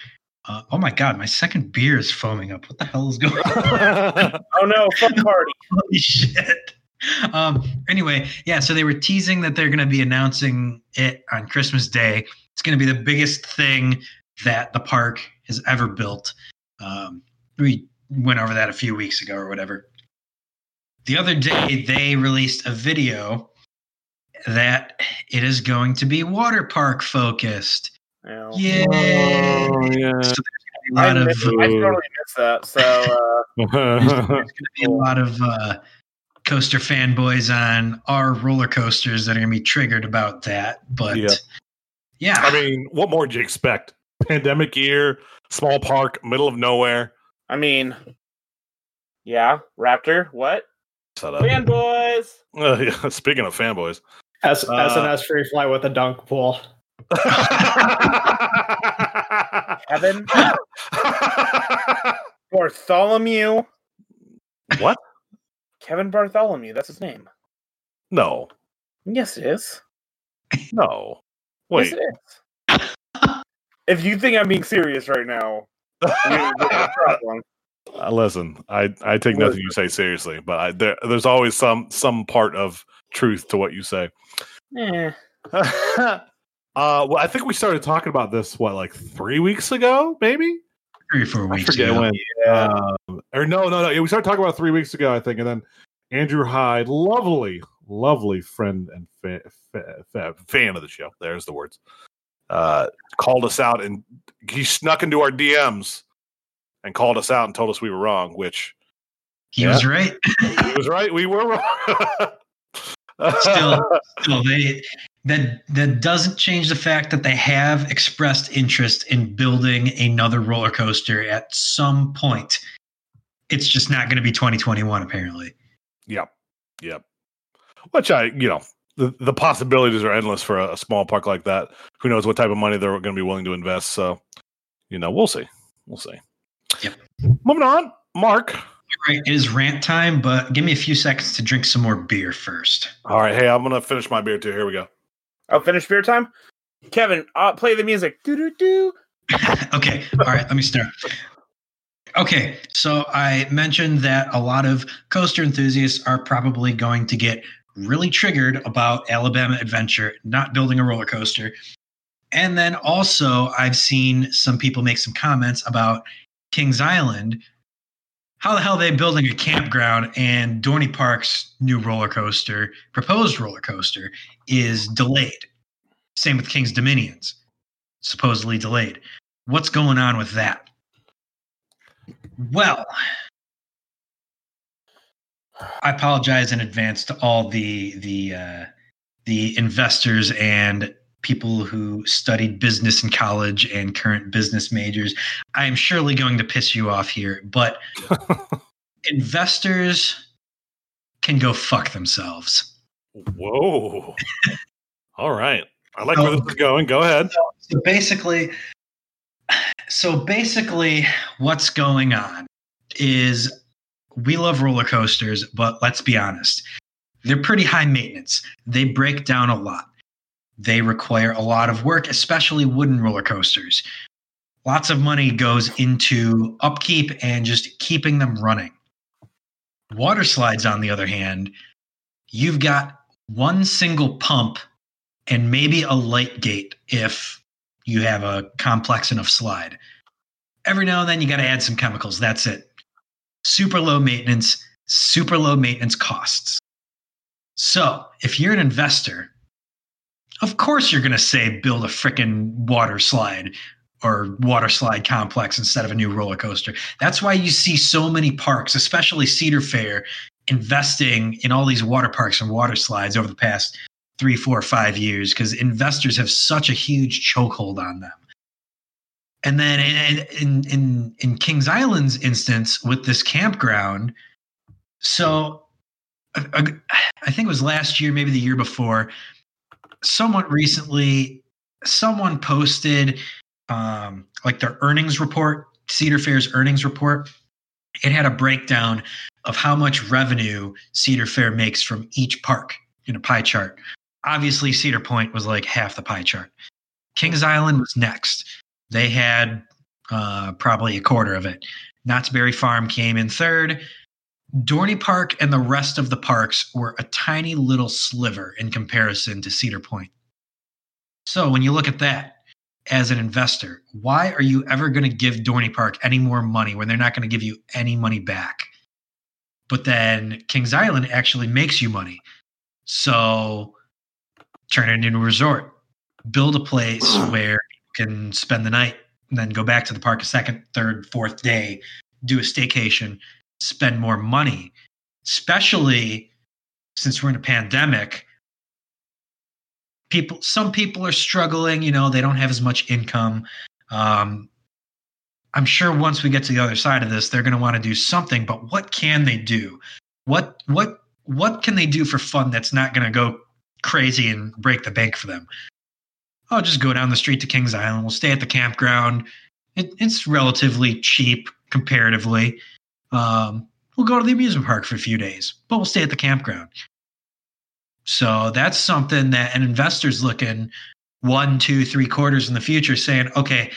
Uh, oh my god, my second beer is foaming up. What the hell is going on? oh no, fun party! Holy shit! Um, anyway, yeah, so they were teasing that they're going to be announcing it on Christmas Day. It's going to be the biggest thing that the park has ever built. Um, we went over that a few weeks ago or whatever. The other day, they released a video that it is going to be water park focused. Yeah. Yay! Oh, yeah. So a lot I, of I totally missed that. So uh, there's going to be a lot of uh, coaster fanboys on our roller coasters that are going to be triggered about that. But Yeah. yeah, I mean, what more do you expect? Pandemic year, small park, middle of nowhere. I mean, yeah, Raptor. What? Shut up. Fanboys. Uh, yeah, speaking of fanboys. S- Uh, S&S free fly with a dunk pool. Kevin Bartholomew. what? Kevin Bartholomew. That's his name. No, Yes, it is. no. Wait. Yes, it is. if you think I'm being serious right now, you're gonna get a problem. Uh, listen, I, I take nothing you say seriously, but I, there, there's always some some part of truth to what you say. Eh. uh, well, I think we started talking about this what like three weeks ago, maybe. three or four I weeks forget ago. when. Yeah. Um, or no, no, no. yeah, We started talking about it three weeks ago, I think, and then Andrew Hyde, lovely, lovely friend and fa- fa- fa- fan of the show. There's the words. Uh, called us out and he snuck into our DMs and called us out and told us we were wrong, which He Yeah. was right. he was right. We were wrong. Still, still, they that that doesn't change the fact that they have expressed interest in building another roller coaster at some point. It's just not going to be 2021, apparently. Yep. Yep. Which I, you know, the, the possibilities are endless for a, a small park like that. Who knows what type of money they're going to be willing to invest. So, you know, we'll see. We'll see. Yep. Moving on. Mark. All right, it is rant time, but give me a few seconds to drink some more beer first. All right. Hey, I'm going to finish my beer too. Here we go. I'll finish beer time. Kevin, uh, play the music. Do do do. okay. All right. Let me start. Okay. So I mentioned that a lot of coaster enthusiasts are probably going to get really triggered about Alabama Adventure not building a roller coaster. And then also, I've seen some people make some comments about Kings Island. How the hell are they building a campground and Dorney Park's new roller coaster, proposed roller coaster, is delayed? Same with King's Dominions, supposedly delayed. What's going on with that? Well, I apologize in advance to all the the uh, the investors and people who studied business in college and current business majors. I am surely going to piss you off here, but investors can go fuck themselves. Whoa. All right. I like where this is going. Go ahead. So basically, so basically, what's going on is we love roller coasters, but let's be honest. they're pretty high maintenance. They break down a lot. They require a lot of work, especially wooden roller coasters. Lots of money goes into upkeep and just keeping them running. Water slides, on the other hand, you've got one single pump and maybe a light gate if you have a complex enough slide. Every now and then you got to add some chemicals. That's it. Super low maintenance, super low maintenance costs. So if you're an investor, of course you're going to say build a freaking water slide or water slide complex instead of a new roller coaster. That's why you see so many parks, especially Cedar Fair, investing in all these water parks and water slides over the past three, four, five years because investors have such a huge chokehold on them. And then in, in in in Kings Island's instance with this campground, so uh, uh, I think it was last year, maybe the year before, somewhat recently, someone posted um, like their earnings report, Cedar Fair's earnings report. It had a breakdown of how much revenue Cedar Fair makes from each park in a pie chart. Obviously, Cedar Point was like half the pie chart. Kings Island was next. They had uh, probably a quarter of it. Knott's Berry Farm came in third. Dorney Park and the rest of the parks were a tiny little sliver in comparison to Cedar Point. So when you look at that as an investor, why are you ever going to give Dorney Park any more money when they're not going to give you any money back? But then Kings Island actually makes you money. So turn it into a resort. Build a place where you can spend the night and then go back to the park a second, third, fourth day, do a staycation, spend more money, especially since we're in a pandemic. People, some people are struggling. You know, they don't have as much income. Um, I'm sure once we get to the other side of this, they're going to want to do something. But what can they do? What what what can they do for fun that's not going to go crazy and break the bank for them? I'll just go down the street to Kings Island. We'll stay at the campground. It, it's relatively cheap comparatively. Um, we'll go to the amusement park for a few days, but we'll stay at the campground. So that's something that an investor's looking one, two, three quarters in the future saying, okay,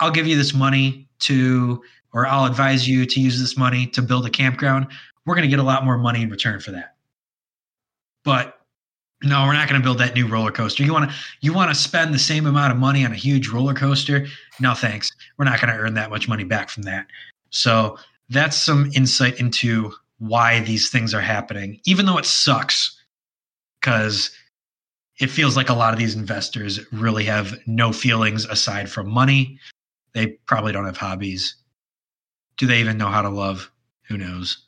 I'll give you this money to, or I'll advise you to use this money to build a campground. We're going to get a lot more money in return for that. But no, we're not going to build that new roller coaster. You want to you want to spend the same amount of money on a huge roller coaster? No, thanks. We're not going to earn that much money back from that. So that's some insight into why these things are happening, even though it sucks because it feels like a lot of these investors really have no feelings aside from money. They probably don't have hobbies. Do they even know how to love? Who knows?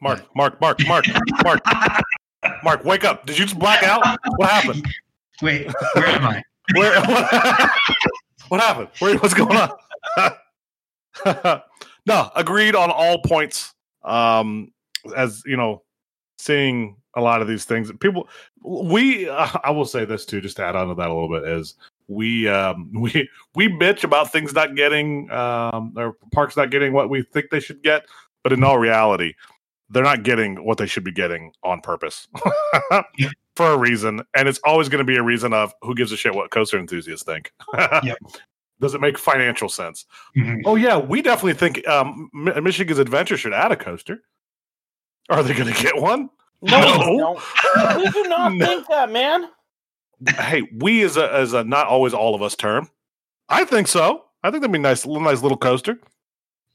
Mark, Mark, Mark, Mark, Mark, Mark, wake up. Did you just black out? What happened? Wait, where am I? Where, what, what happened? Where, what's going on? no, agreed on all points. Um, as you know, seeing a lot of these things, people, we, uh, I will say this too, just to add on to that a little bit, is we, um, we, we bitch about things not getting, um, or parks not getting what we think they should get, but in all reality, they're not getting what they should be getting on purpose for a reason, and it's always going to be a reason of who gives a shit what coaster enthusiasts think. Yep. Does it make financial sense? Mhm. Oh yeah, we definitely think um, Michigan's Adventure should add a coaster. Are they going to get one? No, No. no. we do not No. think that, man. hey, we as a as a not always all of us term. I think so. I think that'd be nice, little nice little coaster.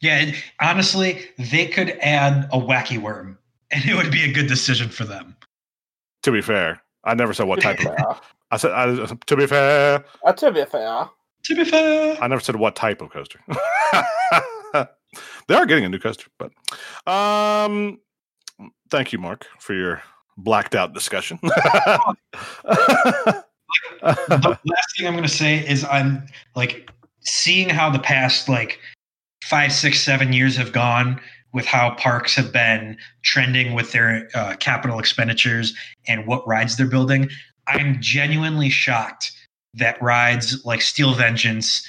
Yeah, honestly, they could add a wacky worm, and it would be a good decision for them. To be fair, I never said what type of. I said I, to be fair, Uh, to be fair, To be fair, I never said what type of coaster. they are getting a new coaster, but um, thank you, Mark, for your blacked out discussion. the last thing I'm going to say is I'm like seeing how the past like five, six, seven years have gone with how parks have been trending with their uh, capital expenditures and what rides they're building. I'm genuinely shocked that rides like Steel Vengeance,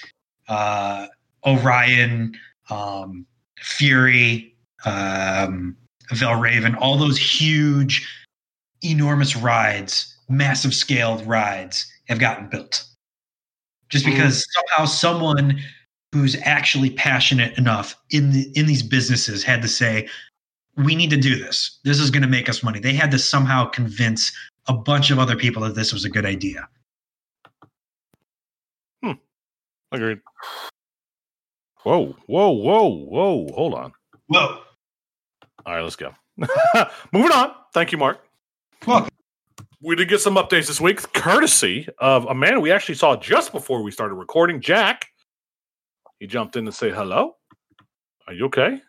uh, Orion, um, Fury, um, Valravn, all those huge enormous rides, massive scaled rides have gotten built. Just because somehow someone who's actually passionate enough in the, in these businesses had to say, "We need to do this. This is going to make us money." They had to somehow convince a bunch of other people that this was a good idea. Agreed. Whoa, whoa, whoa, whoa. Hold on. Whoa! All right, let's go. Moving on. Thank you, Mark. Welcome. We did get some updates this week, courtesy of a man we actually saw just before we started recording, Jack. He jumped in to say hello. Are you okay?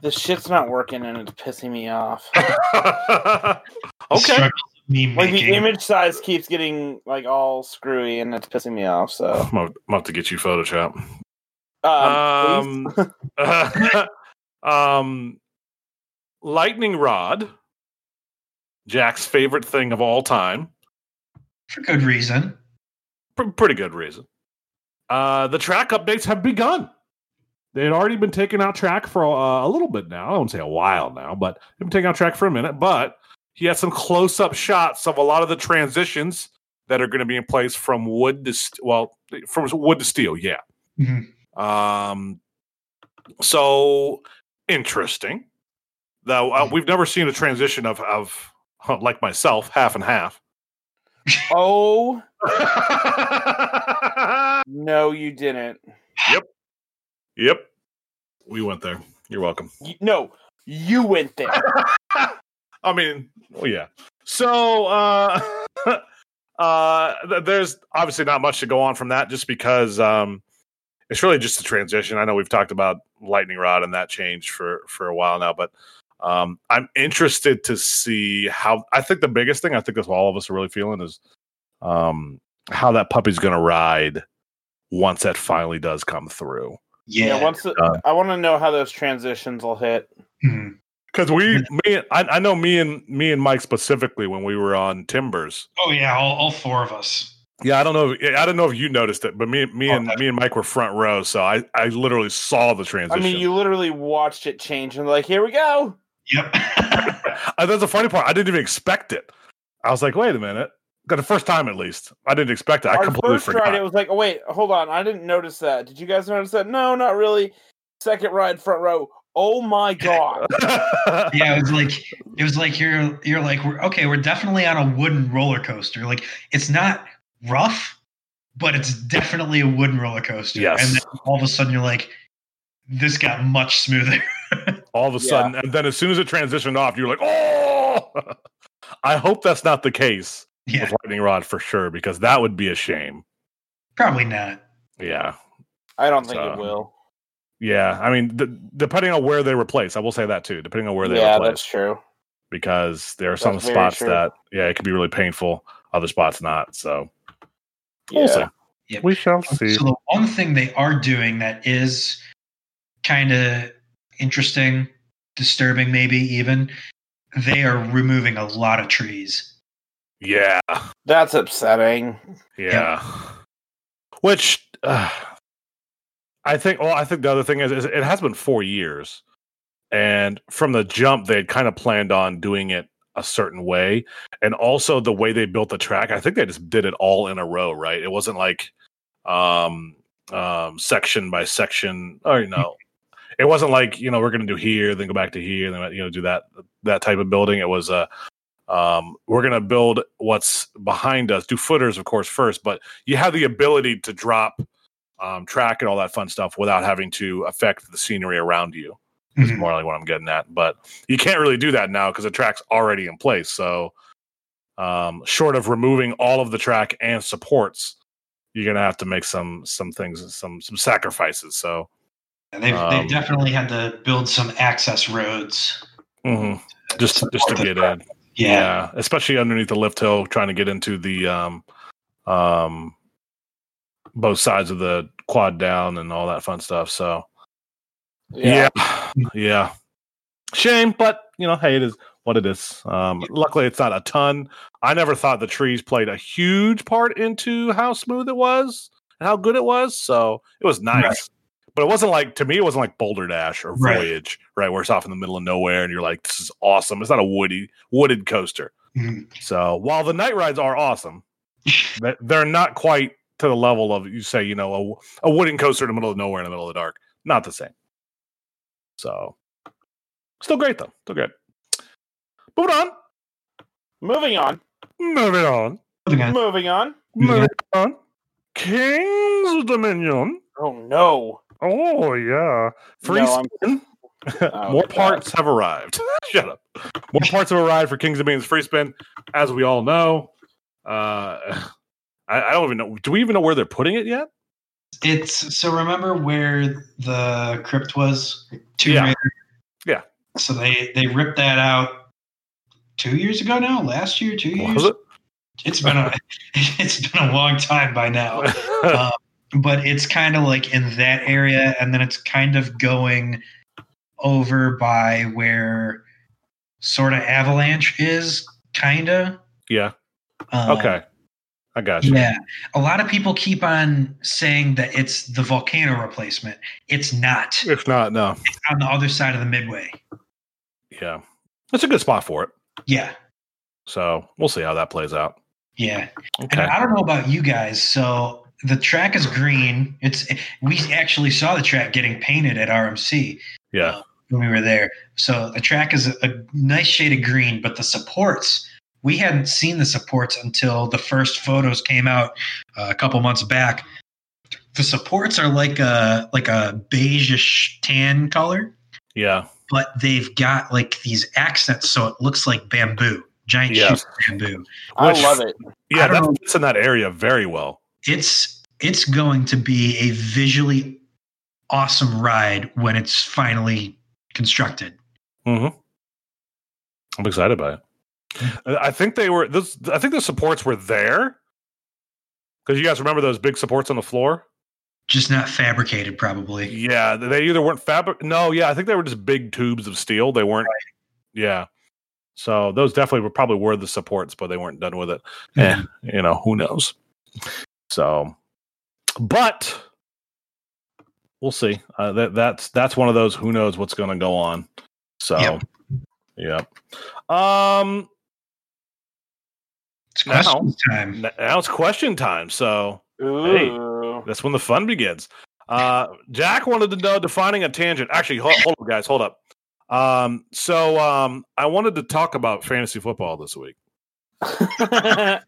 This shit's not working and it's pissing me off. okay. Struggles of Me Like the image size keeps getting like all screwy and it's pissing me off. So I'm gonna- I'm about to get you Photoshop. um, Um, um, lightning rod, Jack's favorite thing of all time. for good reason. P- pretty good reason. Uh, the track updates have begun. They had already been taking out track for uh, a little bit now. I won't say a while now, but they've been taking out track for a minute. But he had some close up shots of a lot of the transitions that are going to be in place from wood to st- well, from wood to steel. Yeah. Mhm. Um, so interesting. Though uh, we've never seen a transition of of like myself, half and half. oh no, you didn't. yep, Yep. we went there. You're welcome. You, no, you went there. I mean, well, yeah. So uh, uh, there's obviously not much to go on from that, just because um, it's really just a transition. I know we've talked about lightning rod and that change for for a while now, but um, I'm interested to see how. I think the biggest thing I think that's what all of us are really feeling is um, how that puppy's going to ride once that finally does come through. Yeah. Yeah, once the, Uh, I want to know how those transitions will hit. Mhm. Because we, me, I, I know me and me and Mike specifically when we were on Timbers. Oh yeah, all, all four of us. Yeah, I don't know. If, I don't know if you noticed it, but me, me and Okay. me and Mike were front row, so I, I literally saw the transition. I mean, you literally watched it change and like, here we go. Yep. Uh, that's the funny part. I didn't even expect it. I was like, wait a minute. Got the first time at least. I didn't expect it. I Our completely first forgot. ride, it was like, oh wait, hold on, I didn't notice that. Did you guys notice that? No, not really. Second ride, front row. Oh my god! yeah, it was like it was like you're you're like we're okay, we're definitely on a wooden roller coaster. Like it's not rough, but it's definitely a wooden roller coaster. Yes. And then all of a sudden you're like, this got much smoother. All of a Yeah. sudden, and then as soon as it transitioned off, you're like, oh! I hope that's not the case yeah, with Lightning Rod for sure, because that would be a shame. probably not. Yeah. I don't think So, it will. Yeah. I mean, d- depending on where they replace, I will say that too, depending on where they Yeah, replace. that's true. because there are some That's spots that yeah it can be really painful other spots not so Yeah. we'll see Yep. we shall see So the one thing they are doing that is kind of interesting, disturbing, maybe even, they are removing a lot of trees. yeah That's upsetting. yeah which uh, i think well i think the other thing is, is it has been four years and from the jump they had kind of planned on doing it a certain way and also the way they built the track i think they just did it all in a row right? It wasn't like um um section by section or no it wasn't like you know we're going to do here then go back to here then you know do that that type of building. It was uh um we're going to build what's behind us do footers of course first but you have the ability to drop um track and all that fun stuff without having to affect the scenery around you is Mhm. more like what I'm getting at. But you can't really do that now because the track's already in place. So, um, short of removing all of the track and supports, you're gonna have to make some some things, some some sacrifices. So, And They've, Um, they've definitely had to build some access roads. mhm. just just to get in, Yeah. especially underneath the lift hill, trying to get into the um, um, both sides of the quad down and all that fun stuff. So, Yeah. yeah yeah shame but you know hey it is what it is um luckily it's not a ton i never thought the trees played a huge part into how smooth it was and how good it was so it was nice Right. but it wasn't like to me. It wasn't like Boulder Dash or Voyage, right? Where it's off in the middle of nowhere, and you're like, "This is awesome." It's not a woody wooded coaster. Mhm. So while the night rides are awesome, they're not quite to the level of you say, you know, a, a wooden coaster in the middle of nowhere in the middle of the dark. Not the same. So still great though. Still great. Moving on. Moving on. Moving on. Moving on. Moving on. Moving on. King's Dominion. Oh no. Oh yeah. Free No, spin. Oh, More God. parts have arrived. Shut up. More parts have arrived for Kings of Dominions free spin. As we all know. Uh I, I don't even know. Do we even know where they're putting it yet? It's so remember where the crypt was? Tomb Yeah. Raider? Yeah. So they they ripped that out two years ago now. Last year, two years. Was it? It's been a it's been a long time by now. Um, but it's kind of like in that area, and then it's kind of going over by where sort of Avalanche is, kind of. yeah. Um, Okay. I got you. Yeah, a lot of people keep on saying that it's the volcano replacement. It's not. It's not, no. It's on the other side of the midway. Yeah. It's a good spot for it. Yeah, So we'll see how that plays out. yeah. And I don't know about you guys. So the track is green. It's we actually saw the track getting painted at RMC Yeah. Uh, when we were there. So the track is a, a nice shade of green, but the supports we hadn't seen the supports until the first photos came out uh, a couple months back. The supports are like a like a beigeish tan color, Yeah. but they've got like these accents, so it looks like bamboo, giant Yes. sheets of bamboo. I Which- love it. Yeah. I That know. fits in that area very well. It's it's going to be a visually awesome ride when it's finally constructed. hmm I'm excited by it. I think they were this I think the supports were there. Because you guys remember those big supports on the floor? Just not fabricated, probably. Yeah, they either weren't fabric. No, yeah, I think they were just big tubes of steel. They weren't. Yeah, so those definitely were probably were the supports, but they weren't done with it. Eh, you know, who knows? So, but we'll see. Uh, that that's that's one of those who knows what's going to go on. So, Yep. yep. Um, It's Now- question time. n- now it's question time. So Ooh. That's when the fun begins. Uh, Jack wanted to know defining a tangent. Actually, hold, hold up, guys, hold up. Um, so um, I wanted to talk about fantasy football this week.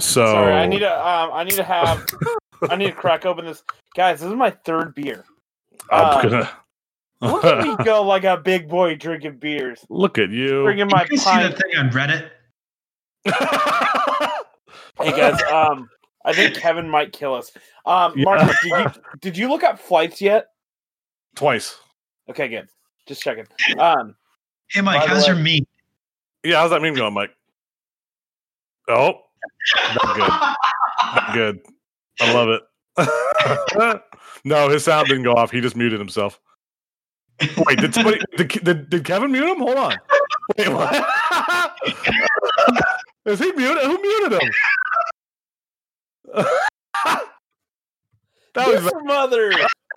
So Sorry, I need to. Um, I need to have. I need to crack open this, guys. This is my third beer. I'm uh, gonna Look at me go like a big boy drinking beers, look at you. drinking my Did you see pint. that thing on Reddit? Hey guys, um, I think Kevin might kill us. Um, Yeah. Marcus, did you did you look up flights yet? Twice. Okay, good. Just checking. Um, Hey, Mike, how's way- your meat? Yeah, how's that meme going, Mike? Oh, not good. Not good. I love it. no, his sound didn't go off. He just muted himself. Wait, did somebody did, did, did Kevin mute him? Hold on. Wait, what? Is he muted? Who muted him? that was his mother.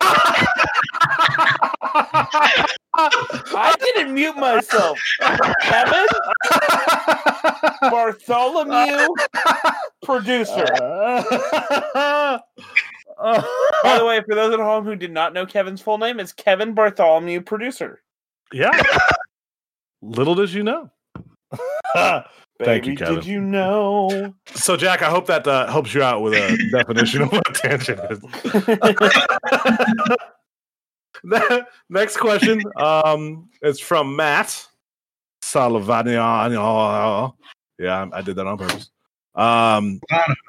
I didn't mute myself. Kevin Bartholomew, producer. By the way, for those at home who did not know Kevin's full name, it's Kevin Bartholomew, producer. yeah. Little did you know. Thank you, Baby, Kevin. Did you know? So, Jack, I hope that uh, helps you out with a definition of what tangent is. Next question um, is from Matt Salavaniano. Yeah, I I did that on purpose. Um,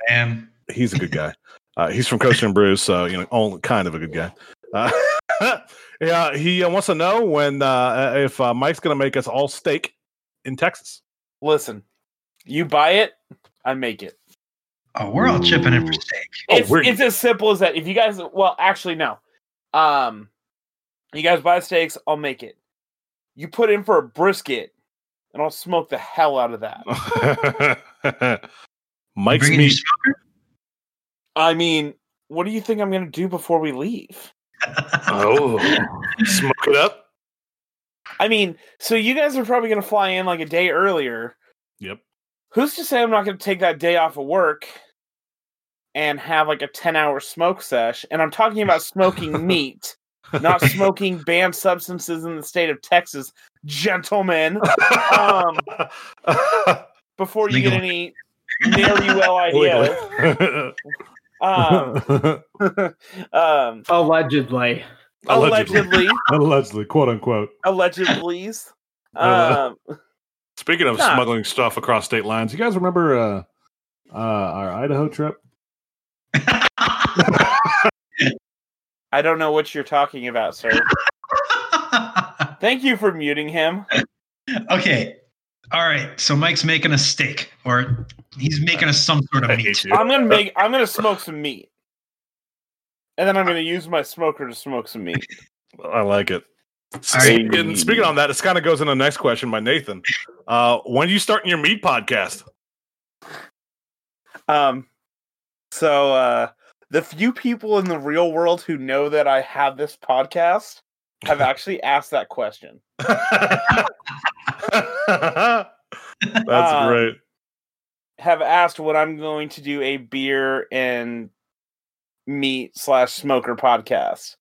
Man, he's a good guy. Uh, he's from Coaster and Brews, so you know, only kind of a good guy. Uh, yeah, he uh, wants to know when uh, if uh, Mike's going to make us all steak in Texas. Listen, you buy it, I make it. oh, we're all chipping in for steak. Oh, it's, we're- it's as simple as that. If you guys, well, actually, no. Um, you guys buy steaks, I'll make it. You put in for a brisket, and I'll smoke the hell out of that. Mike's Bringing you meat. I mean, what do you think I'm going to do before we leave? Oh, smoke it up. I mean, so you guys are probably going to fly in like a day earlier. Yep. Who's to say I'm not going to take that day off of work and have like a 10 hour smoke sesh? And I'm talking about smoking meat, not smoking banned substances in the state of Texas, gentlemen. Um, before you get any ne'er well ideas. Um, um, Allegedly. allegedly, Allegedly, quote unquote. allegedly. Uh, Um, Speaking of Nah. smuggling stuff across state lines, you guys remember uh, uh, our Idaho trip? I don't know what you're talking about, sir. Thank you for muting him. okay. All right. So Mike's making a steak, or he's making us some sort of meat. hate. I'm gonna make. I'm gonna smoke some meat, and then I'm gonna use my smoker to smoke some meat. I like it. Speaking, speaking on that, this kind of goes into the next question by Nathan. Uh, when are you starting your meat podcast? Um, so uh, the few people in the real world who know that I have this podcast have actually asked that question. That's Uh, great. Have asked when I'm going to do a beer and meat slash smoker podcast.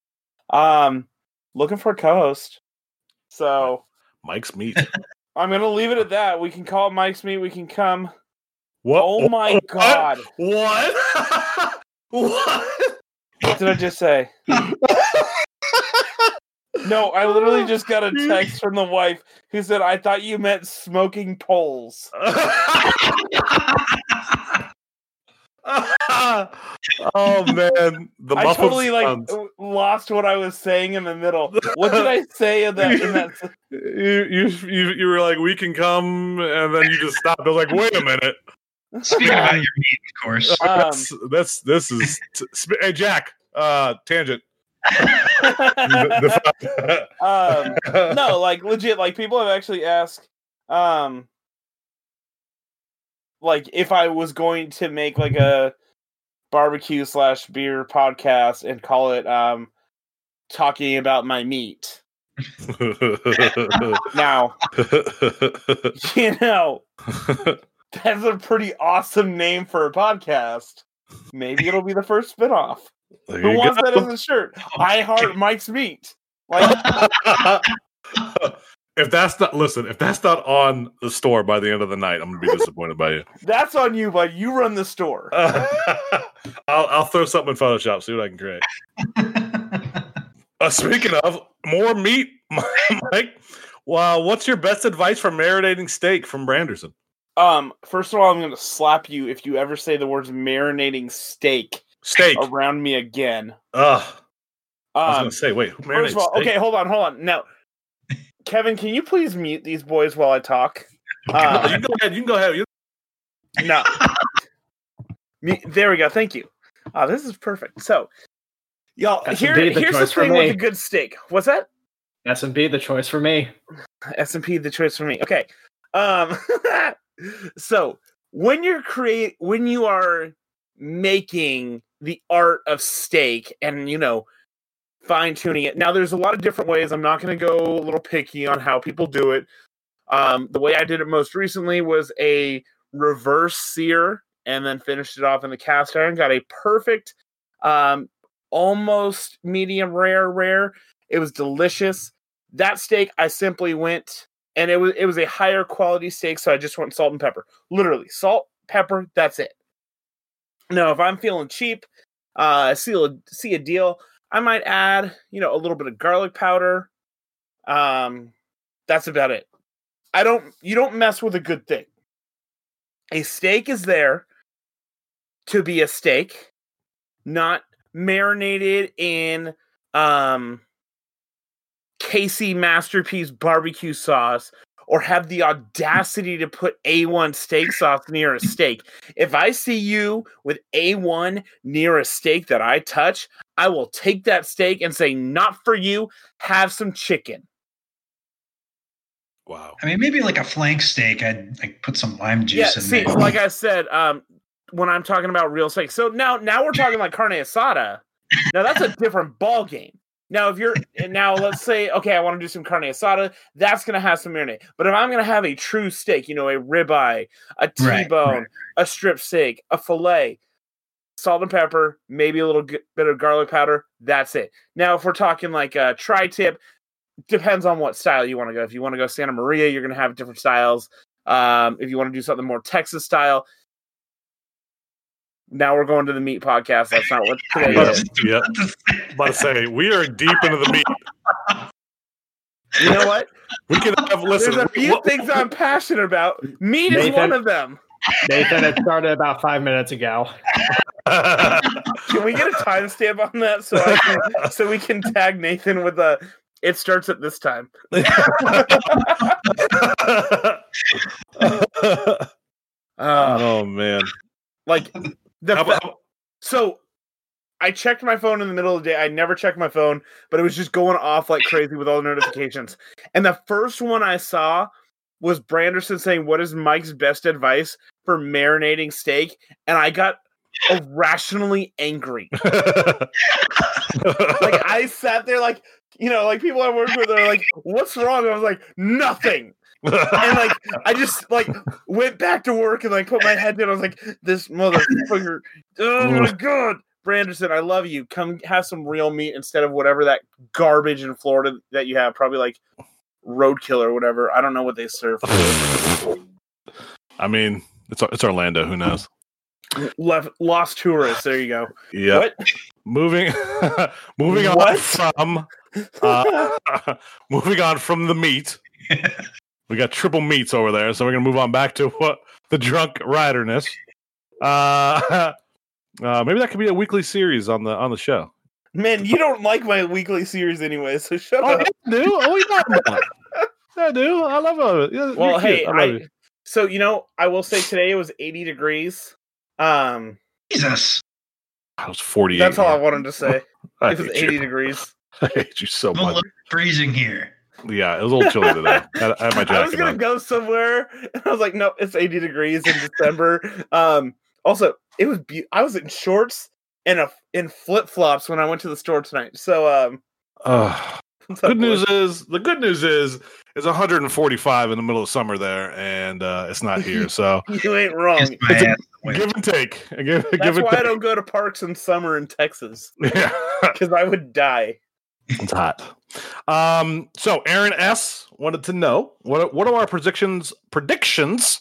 Um, looking for a co-host. So Mike's meat. I'm gonna leave it at that. We can call Mike's meat. We can come. What? Oh my what? god! What? what? What did I just say? No, I literally just got a text from the wife who said, "I thought you meant smoking poles." oh man, the I muffled totally like lost what I was saying in the middle. What did I say in that? In that you, you you you were like, we can come, and then you just stopped. I was like, wait a minute. Speaking about your meat, of course. Um, that's, that's this is t- sp- hey Jack. Uh, tangent. um, no, like legit, like people have actually asked, um, like if I was going to make like a barbecue slash beer podcast and call it um talking about my meat. Now, you know, that's a pretty awesome name for a podcast. Maybe it'll be the first spinoff. There Who wants go. that as a shirt? I heart Mike's meat. Like if that's not listen, if that's not on the store by the end of the night, I'm gonna be disappointed by you. that's on you, bud. You run the store. I'll I'll throw something in Photoshop, see what I can create. Uh, speaking of more meat, Mike. Wow, what's your best advice for marinating steak from Branderson? Um, first of all, I'm gonna slap you if you ever say the words marinating steak Steak. around me again. Ugh. I was Um, gonna say, wait, who marinates first of all, steak? okay, hold on, hold on. Now, Kevin, can you please mute these boys while I talk? No, Uh, you can go ahead. You can go ahead. You- no. Me- there we go. Thank you. Oh, this is perfect. So, y'all, That's here, the here's the for thing with me. a good steak. What's that? S and P, the choice for me. S and P the choice for me. Okay. Um so when you're create when you are making the art of steak and you know fine tuning it. Now there's a lot of different ways. I'm not going to go a little picky on how people do it. Um the way I did it most recently was a reverse sear and then finished it off in the cast iron. Got a perfect um almost medium rare rare. It was delicious. That steak, I simply went and it was it was a higher quality steak, so I just went salt and pepper. Literally, salt, pepper, that's it. Now, if I'm feeling cheap, uh see a see a deal, I might add, you know, a little bit of garlic powder. Um that's about it. I don't you don't mess with a good thing. A steak is there to be a steak, not marinated in um KC Masterpiece barbecue sauce or have the audacity to put A1 steak sauce near a steak. If I see you with A1 near a steak that I touch, I will take that steak and say, Not for you, have some chicken. wow. I mean, maybe like a flank steak. I'd like put some lime Yeah, juice in see, there. like I said, um, when I'm talking about real steak, so now now we're talking like carne asada. Now that's a different ball game. Now, if you're now, let's say, okay, I want to do some carne asada. That's going to have some marinade. But if I'm going to have a true steak, you know, a ribeye, a Right, T-bone, right. a strip steak, a fillet, salt and pepper, maybe a little g- bit of garlic powder. That's it. Now, if we're talking like a tri-tip, depends on what style you want to go. If you want to go Santa Maria, you're going to have different styles. Um, if you want to do something more Texas style. Now we're going to the meat podcast. That's not what today Yeah. is. Yep. About to say we are deep into the meat. You know what? We can have listen. There's a few what- things I'm passionate about. Meat is one of them. Nathan, it started about five minutes ago. Can we get a timestamp on that so I can, so we can tag Nathan with a it starts at this time. Uh, oh man. like the How fa- about- so I checked my phone in the middle of the day. I never checked my phone, but it was just going off like crazy with all the notifications. And the first one I saw was Branderson saying, "What is Mike's best advice for marinating steak?" And I got irrationally angry. Like I sat there, like you know, like people I work with are like, "What's wrong?" I was like, "Nothing." And like I just like went back to work and like put my head down. I was like, "This motherfucker! Oh my god!" Branderson, I love you. Come have some real meat instead of whatever that garbage in Florida that you have. Probably like roadkill or whatever. I don't know what they serve. I mean, it's it's Orlando. Who knows? Left lost tourists. There you go. Yeah. What? Moving, moving on What? from uh, moving on from the meat. We got triple meats over there, so we're gonna move on back to what the drunk riderness. Uh, uh, maybe that could be a weekly series on the on the show. Man, you don't like my weekly series anyway, so shut Oh, up. I do. Oh, you know about. I do. I love it. Well, you're hey, cute. I love I, you. so you know, I will say today it was 80 degrees. Um, Jesus. I was forty-eight. that's all I wanted to say. It was 80 you. degrees. I hate you so I'm much. freezing here. Yeah, it was a little chilly today. I, I had my I was gonna on. go somewhere, and I was like, "No, it's 80 degrees in December." um, also, it was. Be- I was in shorts and a in flip flops when I went to the store tonight. So, um, Ugh. what's up, good news is the good news is it's 145 in the middle of summer there, and uh, it's not here. So you ain't wrong. Kiss It's a- give and take. Give, That's give and why I don't go to parks in summer in Texas Yeah, because I would die. It's hot. Um, so Aaron S wanted to know what are- what are our predictions predictions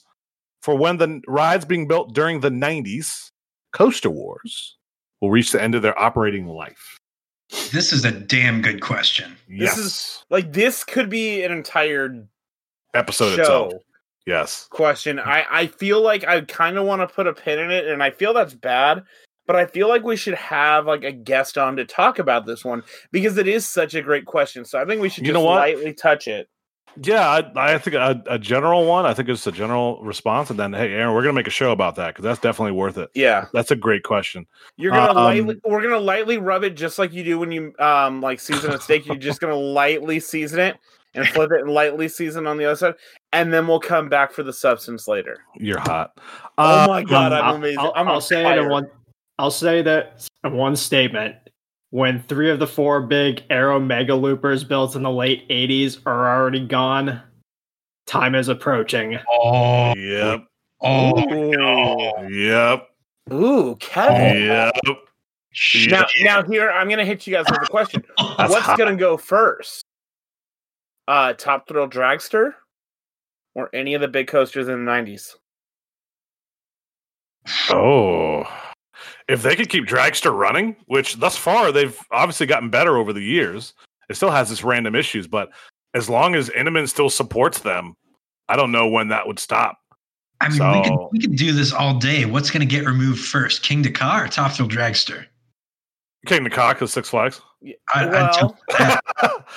for when the rides being built during the 90s Coaster Wars will reach the end of their operating life. This is a damn good question. This yes, is- Like this could be an entire episode show. itself. Yes. question. I, I feel like I kind of want to put a pin in it, and I feel that's bad, but I feel like we should have like a guest on to talk about this one because it is such a great question. So I think we should You just know what? lightly touch it. Yeah, I, I think a, a general one. I think it's a general response, and then hey, Aaron, we're gonna make a show about that because that's definitely worth it. Yeah, That's a great question. you're gonna Um, lightly. We're gonna lightly rub it just like you do when you um like season a steak. You're just gonna lightly season it and flip it and lightly season on the other side, and then we'll come back for the substance later. You're hot. Oh Uh, my god, I'm I'll, amazing. I'll, I'm I'll say it in one. I'll say that in one statement. When three of the four big Arrow Mega Loopers built in the late '80s are already gone, time is approaching. Oh, Yep. oh, Ooh. no. Yep. Ooh, Kevin. Yep. Shit. Now, now here I'm gonna hit you guys with a question. What's gonna go first? Uh, Top Thrill Dragster, or any of the big coasters in the '90s? Oh. If they could keep Dragster running, which thus far they've obviously gotten better over the years, it still has its random issues, but as long as Intamin still supports them, I don't know when that would stop. I mean, we, could, we could do this all day. What's going to get removed first, Kingda Ka or Top Thrill Dragster? Kingda Ka is Six Flags. I, well, I,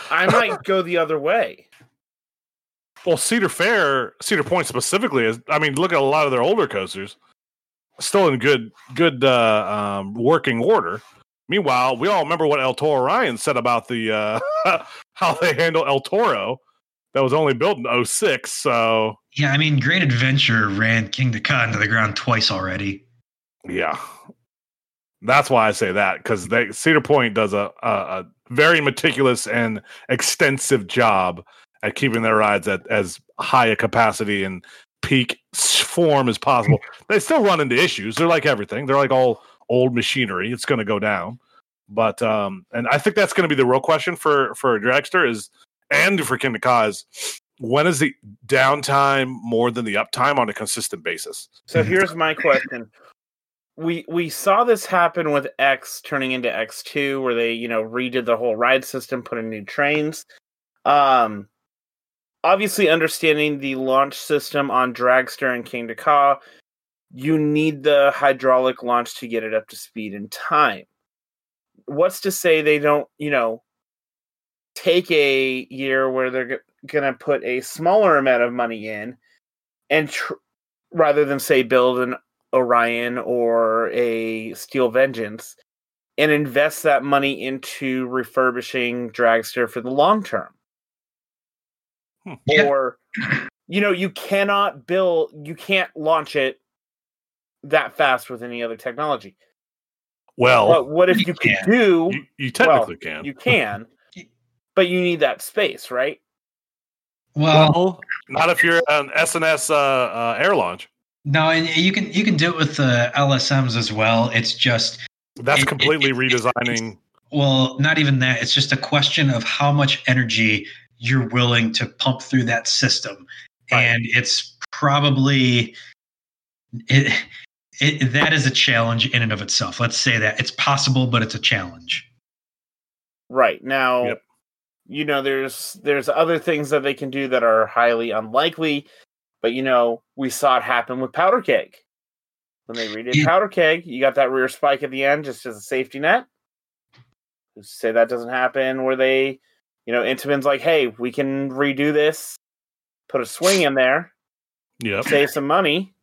I might go the other way. Well, Cedar Fair, Cedar Point specifically is. I mean, look at a lot of their older coasters, still in good, good uh, um, working order. Meanwhile, we all remember what El Toro Ryan said about the uh, how they handle El Toro. That was only built in 06, so yeah, I mean, Great Adventure ran Kingda Ka into the ground twice already. yeah. That's why I say that because Cedar Point does a, a, a very meticulous and extensive job at keeping their rides at as high a capacity and peak form as possible. they still run into issues. They're like everything. They're like all old machinery. It's going to go down. But um, and I think that's going to be the real question for for Dragster is and for Ka when is the downtime more than the uptime on a consistent basis? So here's my question. We we saw this happen with X turning into X2 where they, you know, redid the whole ride system, put in new trains. Um obviously understanding the launch system on Dragster and Kingda Ka, you need the hydraulic launch to get it up to speed in time. What's to say they don't, you know, take a year where they're g- going to put a smaller amount of money in and tr- rather than say build an Orion or a Steel Vengeance and invest that money into refurbishing Dragster for the long term. Hmm. Yeah. Or you know, you cannot build you can't launch it that fast with any other technology. Well, but what if you you, could can. do you, you technically can. you can, but you need that space, right? Well, well, not if you're an S&S uh, uh, air launch. no, and you can you can do it with the LSMs as well. It's just That's It- it- completely it- redesigning. well, not even that. It's just a question of how much energy you're willing to pump through that system, Right. and it's probably it, it. That is a challenge in and of itself. Let's say that it's possible, but it's a challenge. Right. Now Yep. you know there's there's other things that they can do that are highly unlikely, but you know, we saw it happen with powder keg. When they redid Yeah. powder keg, you got that rear spike at the end just as a safety net. Say that doesn't happen where they, you know, Intamin's like, hey, we can redo this, put a swing in there, Yep. save some money.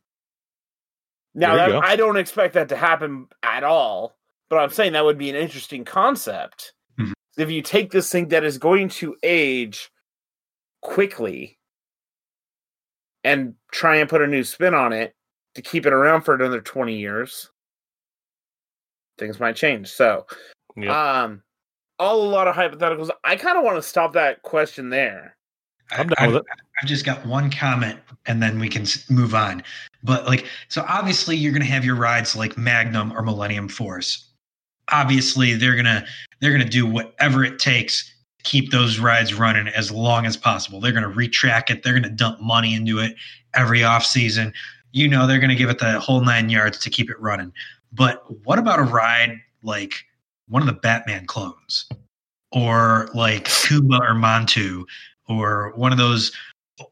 Now, that. I don't expect that to happen at all, but I'm saying that would be an interesting concept. Mhm. If you take this thing that is going to age quickly and try and put a new spin on it to keep it around for another 20 years, things might change. So, Yep. um, a lot of hypotheticals. I kind of want to stop that question there. I'm I- down with it. I've just got one comment and then we can move on. But like, so obviously you're going to have your rides like Magnum or Millennium Force. Obviously they're going to they're going to do whatever it takes to keep those rides running as long as possible. They're going to retrack it. They're going to dump money into it every off season. You know, they're going to give it the whole 9 yards to keep it running. But what about a ride like one of the Batman clones or like Kumba or Montu or one of those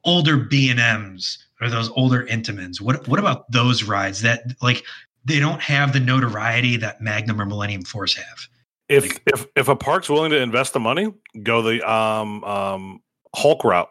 older B and M's or those older Intamins. What what about those rides that like they don't have the notoriety that Magnum or Millennium Force have? If if if a park's willing to invest the money, go the um um Hulk route.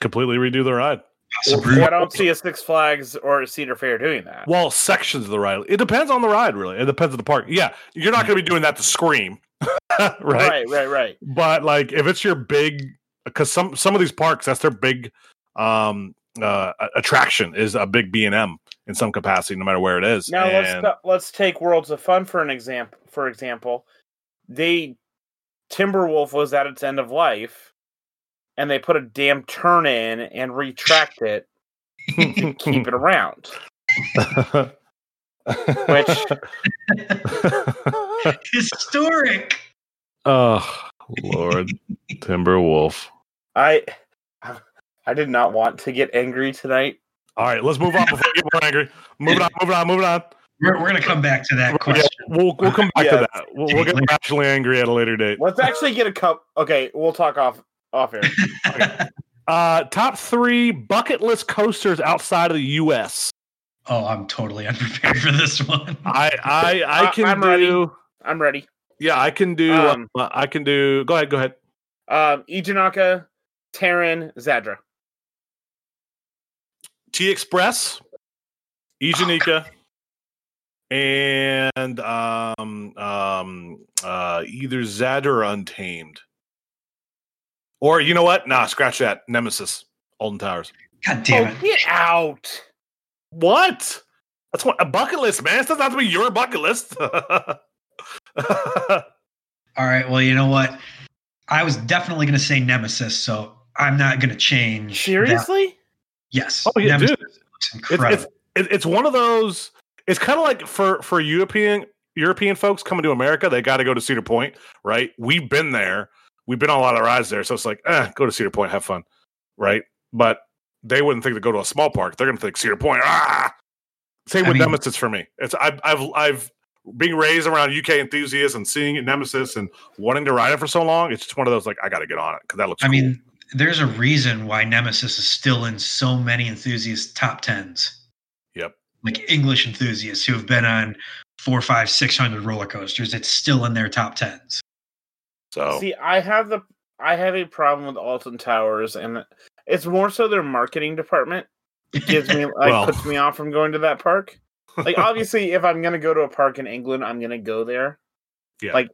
Completely redo the ride. Subaru- I don't see a Six Flags or a Cedar Fair doing that. Well, sections of the ride. It depends on the ride, really. It depends on the park. Yeah, you're not going to be doing that to scream, right? right, right, right. But like, if it's your big, because some some of these parks, that's their big um uh attraction is a big B and M in some capacity, no matter where it is. Now let's let's take Worlds of Fun for an example. For example, they Timberwolf was at its end of life, and they put a damn turn in and retract it to keep it around. Which historic. oh Lord, Timberwolf. I I did not want to get angry tonight. All right, let's move on before we get more angry. Moving on, moving on, moving on. We're, we're gonna come back to that Yeah, question. we'll we'll come back Yeah. to that. We'll, we'll get actually angry at a later date. Let's actually get a cup. Okay, we'll talk off off air. Uh, top three bucket list coasters outside of the U.S. oh, I'm totally unprepared for this one. I I I Uh, can I'm do. ready. I'm ready. Yeah, I can do. Um, uh, I can do. Go ahead. Go ahead. Um, Eejanaika, Taron, Zadra. T Express, Eejanaika, and um um uh either Zad or Untamed. Or you know what? Nah, scratch that. Nemesis, Alton Towers. God damn oh, it! get out! What? That's what a bucket list, man. It doesn't have to be your bucket list. All right. Well, you know what? I was definitely going to say Nemesis, so I'm not going to change. that. Seriously? Yes. Oh, yeah, Nemesis dude. looks it's, incredible. it's it- it's one of those. It's kind of like for for European European folks coming to America, they got to go to Cedar Point, right? We've been there. We've been on a lot of rides there, so it's like, eh, go to Cedar Point, have fun, right? But they wouldn't think to go to a small park. They're going to think Cedar Point. Ah, same I with mean- Nemesis for me. It's I've I've I've being raised around UK enthusiasts and seeing Nemesis and wanting to ride it for so long. It's just one of those like I got to get on it because that looks. I cool. mean, there's a reason why Nemesis is still in so many enthusiast top tens. Yep. Like English enthusiasts who have been on four, five, six hundred roller coasters. It's still in their top tens. So See, I have the I have a problem with Alton Towers, and it's more so their marketing department gives me like Well. puts me off from going to that park. Like obviously, if I'm gonna go to a park in England, I'm gonna go there. Yeah. like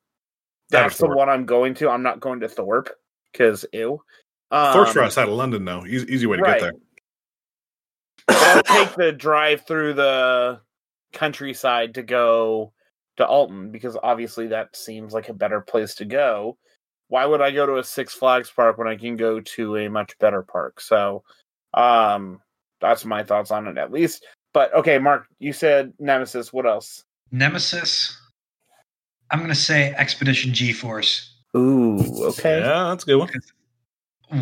that's the one I'm going to. I'm not going to Thorpe because ew. Um, Thorpe's right outside of London, though. Easy, easy way to right. get there. I'll take the drive through the countryside to go to Alton because obviously that seems like a better place to go. Why would I go to a Six Flags park when I can go to a much better park? So, um, that's my thoughts on it at least. But okay, Mark, you said Nemesis. What else? Nemesis. I'm going to say Expedition GeForce. Ooh, okay. Yeah, that's a good one.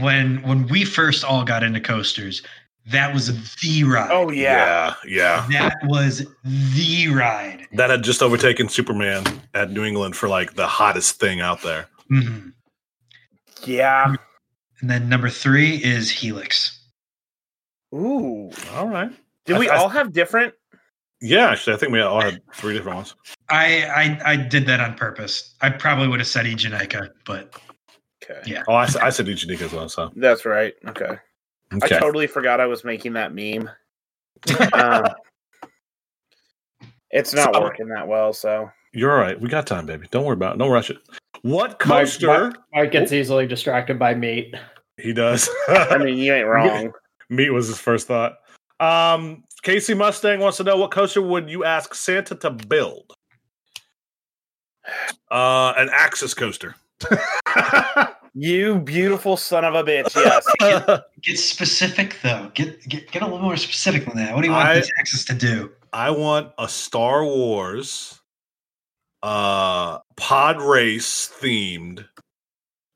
When when we first all got into coasters, that was the ride. Oh yeah. yeah, yeah. That was the ride. That had just overtaken Superman at New England for like the hottest thing out there. Mhm. yeah, And then number three is Helix. Ooh. All right. Did I- we I- all have different? Yeah, actually, I think we all had three different ones. I, I I did that on purpose. I probably would have said Eejanaika, but Okay. Yeah. Oh, I, I said Eejanaika as well. So That's right. Okay. Okay. I totally forgot I was making that meme. um, it's not So- working that well, so You're all right. We got time, baby. Don't worry about it. Don't rush it. What coaster? Mike, Mike gets easily distracted by meat. He does. I mean you ain't wrong. Meat was his first thought. Um, Casey Mustang wants to know what coaster would you ask Santa to build? Uh, an Axis coaster. You beautiful son of a bitch. Yes. get specific though. Get get get a little more specific than that. What do you want I- this Axis to do? I want a Star Wars uh pod race themed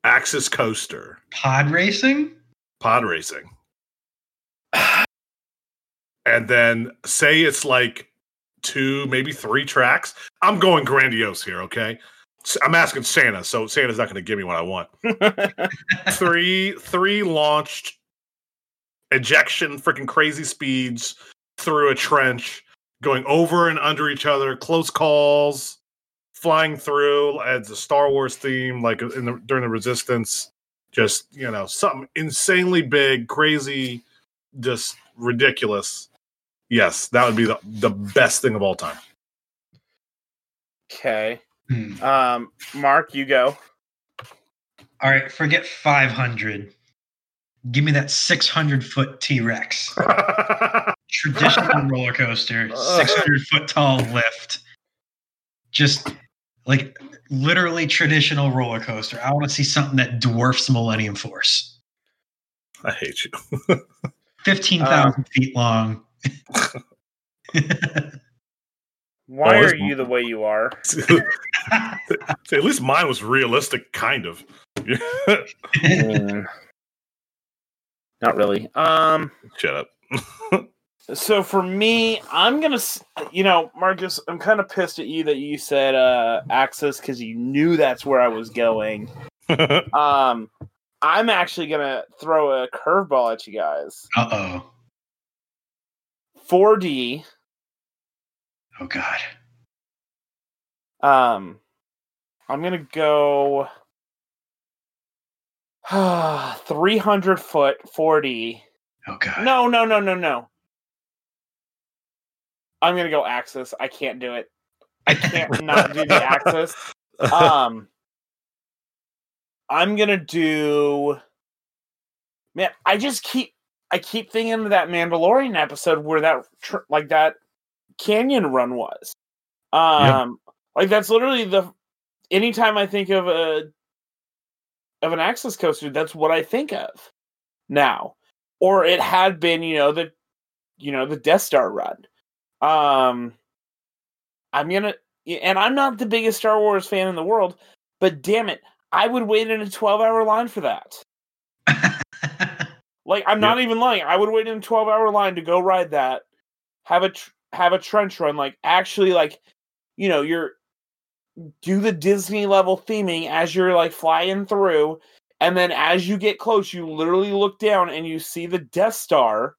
Axis coaster. Pod racing? Pod racing. and then say it's like two, maybe three tracks. I'm going grandiose here, okay? I'm asking Santa, so Santa's not going to give me what I want. three, three launched ejection, freaking crazy speeds through a trench, going over and under each other, close calls, flying through as a Star Wars theme, like in the, during the Resistance. Just you know, something insanely big, crazy, just ridiculous. Yes, that would be the, the best thing of all time. okay. Hmm. Um Mark, you go. All right, forget 500. Give me that 600 foot T Rex. Traditional roller coaster, 600 foot tall lift. Just like literally traditional roller coaster. I want to see something that dwarfs Millennium Force. I hate you. 15,000 feet long. Why Oh, are you the way you are? At least mine was realistic, kind of. Mm. Not really. Um Shut up. so for me, I'm gonna, you know, Marcus, I'm kind of pissed at you that you said uh Axis because you knew that's where I was going. Um, I'm actually gonna throw a curveball at you guys. uh oh. 4D. Oh, God. Um, I'm gonna go 300 foot 4D. Oh, God. No, no, no, no, no. I'm gonna go Axis. I can't do it. I can't not do the Axis. um i'm gonna do man i just keep i keep thinking of that mandalorian episode where that tr- like that Canyon Run was. Um, like that's literally the. Anytime I think of a of an Axis coaster, that's what I think of now. Or it had been, you know, the you know, the Death Star run. Um I'm gonna and I'm not the biggest Star Wars fan in the world, but damn it, I would wait in a 12 hour line for that. like I'm not even lying. I would wait in a 12 hour line to go ride that, have a tr- have a trench run, like actually like, you know, you're do the Disney level theming as you're like flying through, and then as you get close, you literally look down and you see the Death Star,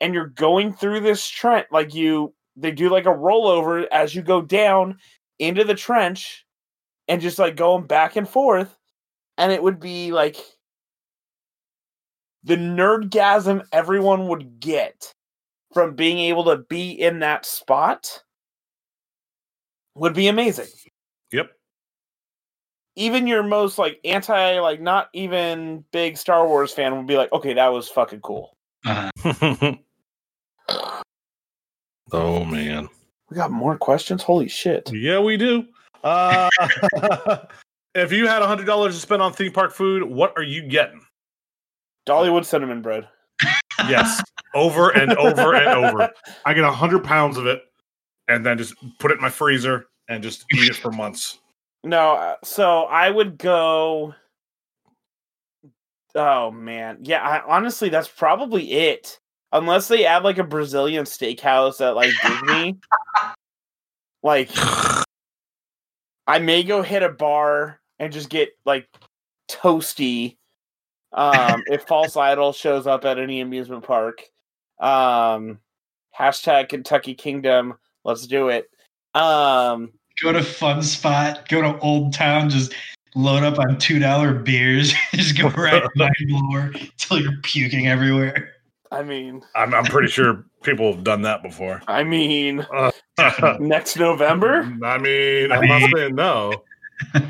and you're going through this trench like you they do like a rollover as you go down into the trench and just like going back and forth and it would be like the nerdgasm everyone would get from being able to be in that spot would be amazing Yep. even your most like anti like not even big star wars fan would be like okay that was fucking cool Uh, oh man. we got more questions holy shit Yeah, we do. Uh, if you had a hundred dollars to spend on theme park food, what are you getting? dollywood cinnamon bread Yes, over and over and over. I get a hundred pounds of it, and then just put it in my freezer and just eat it for months. No, uh, so I would go. Oh man, yeah. I, honestly, that's probably it. Unless they add like a Brazilian steakhouse at like Disney, like I may go hit a bar and just get like toasty. Um, if False Idol shows up at any amusement park, um, hashtag Kentucky Kingdom. Let's do it. Um, go to Fun Spot, go to Old Town, just load up on two dollar beers, just go right mind blower until you're puking everywhere. I mean, I'm, I'm pretty sure people have done that before. I mean, Uh, next November. I mean, I I'm not mean- saying no.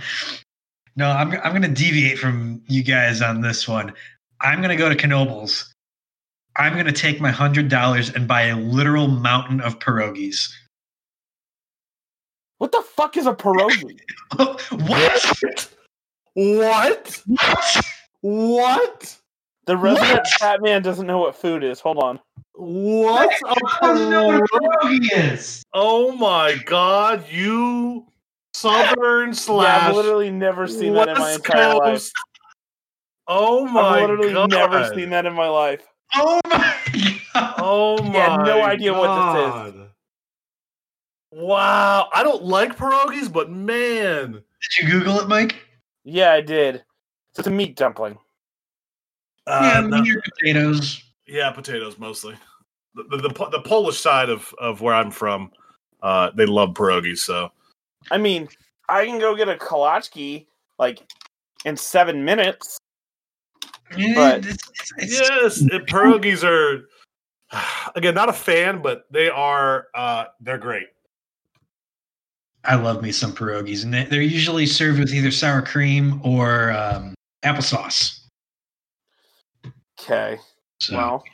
No, I'm I'm gonna deviate from you guys on this one. I'm gonna go to Knoebels. I'm gonna take my hundred dollars and buy a literal mountain of pierogies. What the fuck is a pierogi? what? What? What? What? The resident Batman doesn't know what food is. Hold on. What? I don't know what a pierogi is. Oh my god, you southern Yeah, slash I've literally never seen that in my West entire life. Oh my god. I've literally god. never seen that in my life. Oh my god! Oh my Yeah, no idea what this is. what this is. Wow, I don't like pierogies, but man, Did you Google it, Mike? Yeah, I did. So it's a meat dumpling. uh, yeah, no- meat or potatoes. yeah, potatoes mostly. The, the the the Polish side of of where I'm from, uh, they love pierogies. So I mean, I can go get a kolachki like in seven minutes. Yeah, But- yes, it- pierogies are again not a fan, but they are uh, they're great. I love me some pierogies, and they- they're usually served with either sour cream or um, applesauce. Okay. So, Well,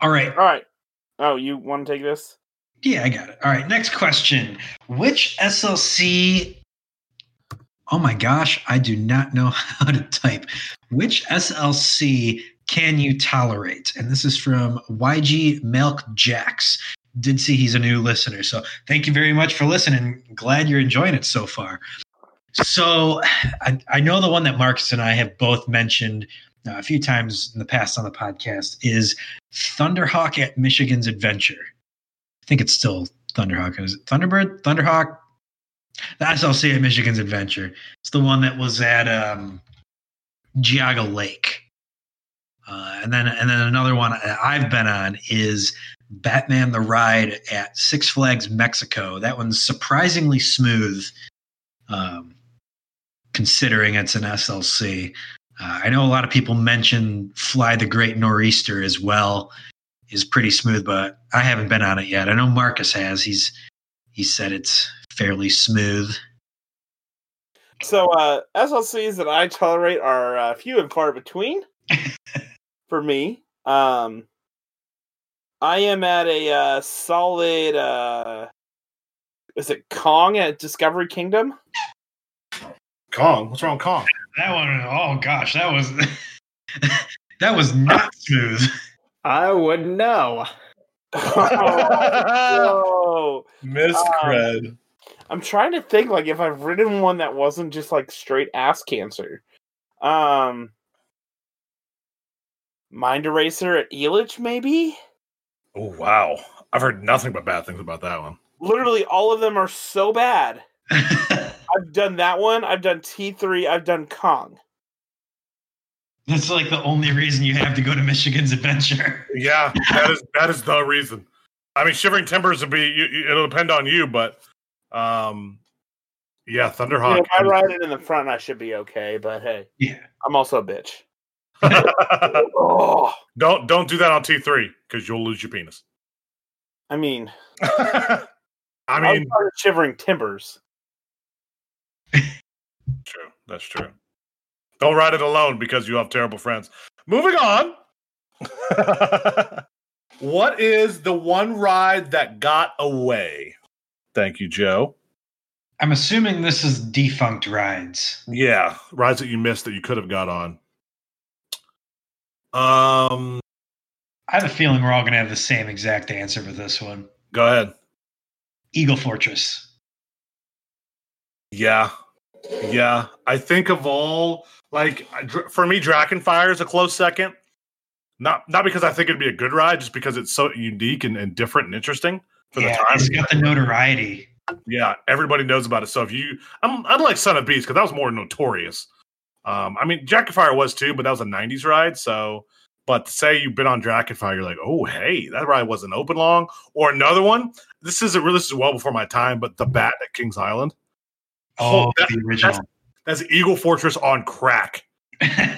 all right, all right. Oh, you want to take this? yeah, I got it. All right, next question: Which SLC? Oh my gosh, I do not know how to type. Which SLC can you tolerate? And this is from YG Milk Jacks. Did see he's a new listener, so thank you very much for listening. Glad you're enjoying it so far. So I, I know the one that Marcus and I have both mentioned uh, a few times in the past on the podcast is Thunderhawk at Michigan's Adventure. I think it's still Thunderhawk. Is it Thunderbird? Thunderhawk? The SLC at Michigan's Adventure. It's the one that was at um, Geauga Lake. Uh, and then and then another one I've been on is Batman the Ride at Six Flags Mexico. That one's surprisingly smooth, um, considering it's an SLC. Uh, I know a lot of people mention Fly the Great Nor'easter as well is pretty smooth, but I haven't been on it yet. I know Marcus has. He's he said it's fairly smooth. So uh, SLCs that I tolerate are uh, few and far between for me. Um, I am at a uh, solid. Uh, is it Kong at Discovery Kingdom? Kong. What's wrong, with Kong? That one, oh gosh, that was that was not smooth. I wouldn't know. oh, Miss Um, cred. I'm trying to think like if I've written one that wasn't just like straight ass cancer. Um, Mind Eraser at Elitch, maybe. Oh wow, I've heard nothing but bad things about that one. Literally, all of them are so bad. I've done that one. I've done T3. I've done Kong. That's like the only reason you have to go to Michigan's Adventure. Yeah, that is that is the reason. I mean, Shivering Timbers would be. You, you- it'll depend on you, but um, yeah, You know, Thunderhawk. if I ride it in the front, I should be okay. But hey, Yeah. I'm also a bitch. Oh, don't don't do that on T three because you'll lose your penis. I mean, I I mean, was part of Shivering Timbers. true. That's true. Don't ride it alone because you have terrible friends. Moving on. what is the one ride that got away? Thank you, Joe. I'm assuming this is defunct rides. Yeah, rides that you missed that you could have got on. Um, I have a feeling we're all going to have the same exact answer for this one. go ahead. Eagle Fortress. Yeah, yeah. I think of all like for me, Drachen Fire is a close second. Not not because I think it'd be a good ride, just because it's so unique and, and different and interesting for yeah, the time. it's got the notoriety. Yeah, everybody knows about it. So if you, I'm, I'd like Son of Beast because that was more notorious. Um, I mean, Drachen Fire was too, but that was a '90s ride. So, but to say you've been on Drachen Fire, you're like, oh, hey, that ride wasn't open long. Or another one. This isn't really. This is well before my time, but the Bat at Kings Island. Oh, that- the original. That's Eagle Fortress on crack.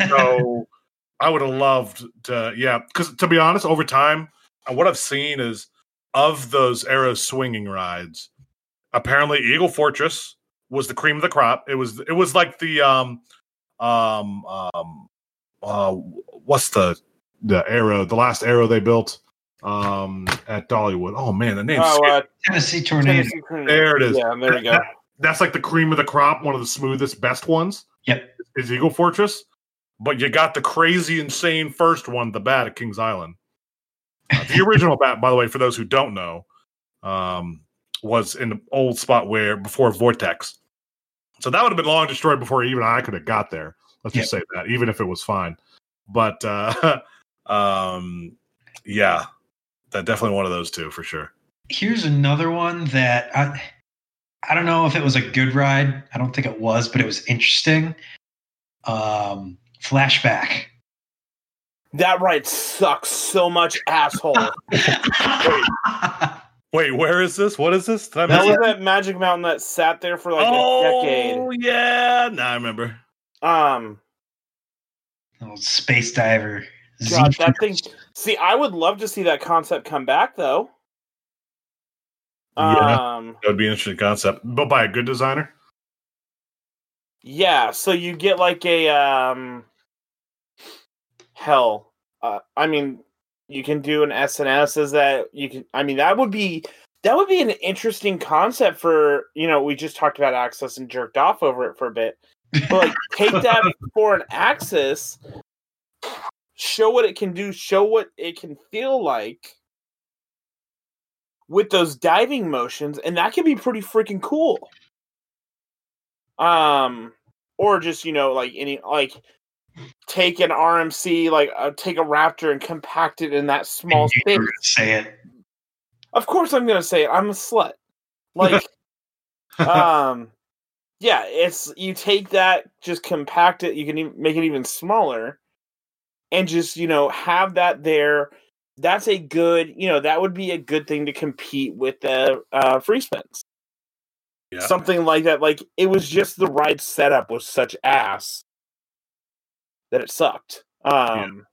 So I would have loved to, yeah. Because to be honest, over time, uh, what I've seen is of those Arrow swinging rides. Apparently, Eagle Fortress was the cream of the crop. It was, it was like the, um, um, um, uh, what's the the arrow? The last arrow they built, um, at Dollywood. Oh man, the name Oh, uh, Tennessee Tornado. Tennessee there. It is. Yeah, there we go. That's like the cream of the crop. One of the smoothest, best ones. Yep. is Eagle Fortress, but you got the crazy, insane first one, the bat at Kings Island. Uh, the original bat, by the way, for those who don't know, um, was in the old spot where before Vortex. So that would have been long destroyed before even I could have got there. Let's just say that, even if it was fine. But uh, um, yeah, that definitely one of those two for sure. Here's another one that I, I don't know if it was a good ride. I don't think it was, but it was interesting. Um, flashback. That ride sucks so much, asshole. Wait, where is this? What is this? Did that was that Magic Mountain that sat there for like oh, a decade. Oh yeah. Now I remember. Um, old space diver. God, that thing. See, I would love to see that concept come back, though. Yeah. Um, That would be an interesting concept, but by a good designer. yeah. So you get like a um, hell. Uh, I mean, you can do an S&S as that. You can. I mean, that would be that would be an interesting concept for you know. We just talked about Axis and jerked off over it for a bit. But like, take that for an Axis. Show what it can do. Show what it can feel like with those diving motions, and that can be pretty freaking cool. Um, or just you know, like any like take an RMC, like uh, take a Raptor and compact it in that small space. say it. Of course, I'm gonna say it. I'm a slut. Like, um, yeah, it's you take that, just compact it. You can even make it even smaller, and just you know have that there. That's a good, you know, that would be a good thing to compete with the uh, free spins. Yeah. Something like that. Like it was just the right setup was such ass that it sucked. Um.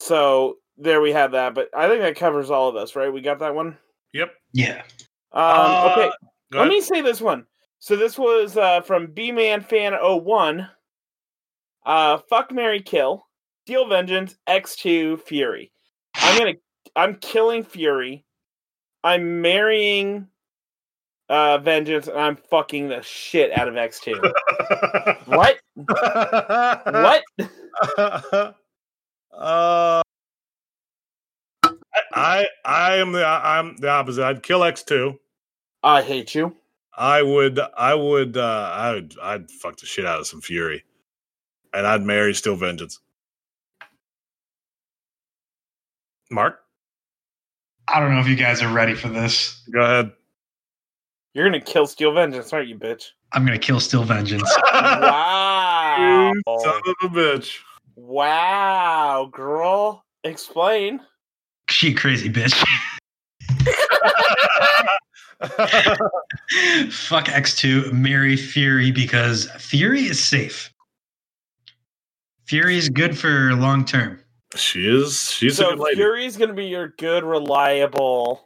So there we have that, but I think that covers all of us, right? We got that one. Yep. Yeah. Um, Uh, okay, let ahead. me say this one. So this was uh, from B Man Fan 01. Uh, Fuck Mary Kill, Steel Vengeance, X2 Fury. I'm gonna I'm killing Fury. I'm marrying uh Vengeance and I'm fucking the shit out of X2. what? What? Uh, I I am the I'm the opposite. I'd kill X two. I hate you. I would I would uh I would I'd fuck the shit out of some Fury, and I'd marry Steel Vengeance. Mark, I don't know if you guys are ready for this. go ahead. You're gonna kill Steel Vengeance, aren't you, bitch? I'm gonna kill Steel Vengeance. Wow. You son of a bitch. Wow, girl. Explain. she a crazy bitch. Fuck X2, marry Fury because Fury is safe. Fury is good for long term. she is. She's a so good lady. Fury's gonna be your good, reliable.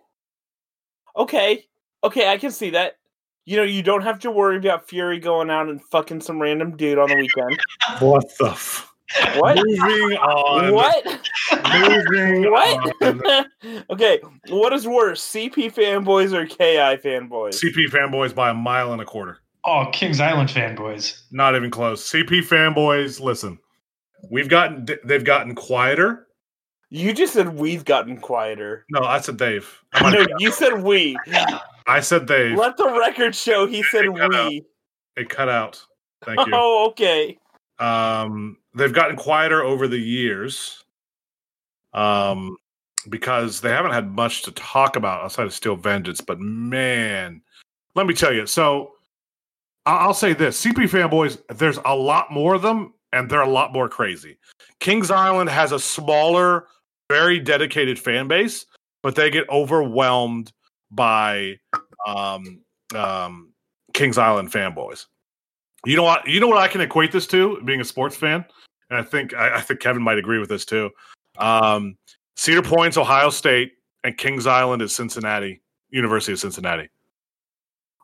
Okay, okay, I can see that. You know, you don't have to worry about Fury going out and fucking some random dude on the weekend. What the? F- What? Moving on. what? Moving What? on. okay, what is worse, CP fanboys or KI fanboys? CP fanboys by a mile and a quarter. Oh, Kings Island fanboys. Not even close. CP fanboys, listen. We've gotten they've gotten quieter. You just said we've gotten quieter. No, I said Dave. I might No, have- you said we. I said they. Let the record show he said It cut out. we. It cut out. Thank you. Oh, okay. um, they've gotten quieter over the years um, because they haven't had much to talk about outside of Steel Vengeance. But man, let me tell you. So I'll say this CP fanboys, there's a lot more of them, and they're a lot more crazy. Kings Island has a smaller, very dedicated fan base, but they get overwhelmed by um, um, Kings Island fanboys. You know what? You know what I can equate this to, being a sports fan, and I think I, I think Kevin might agree with this too. Um, Cedar Point's Ohio State, and Kings Island is Cincinnati, University of Cincinnati.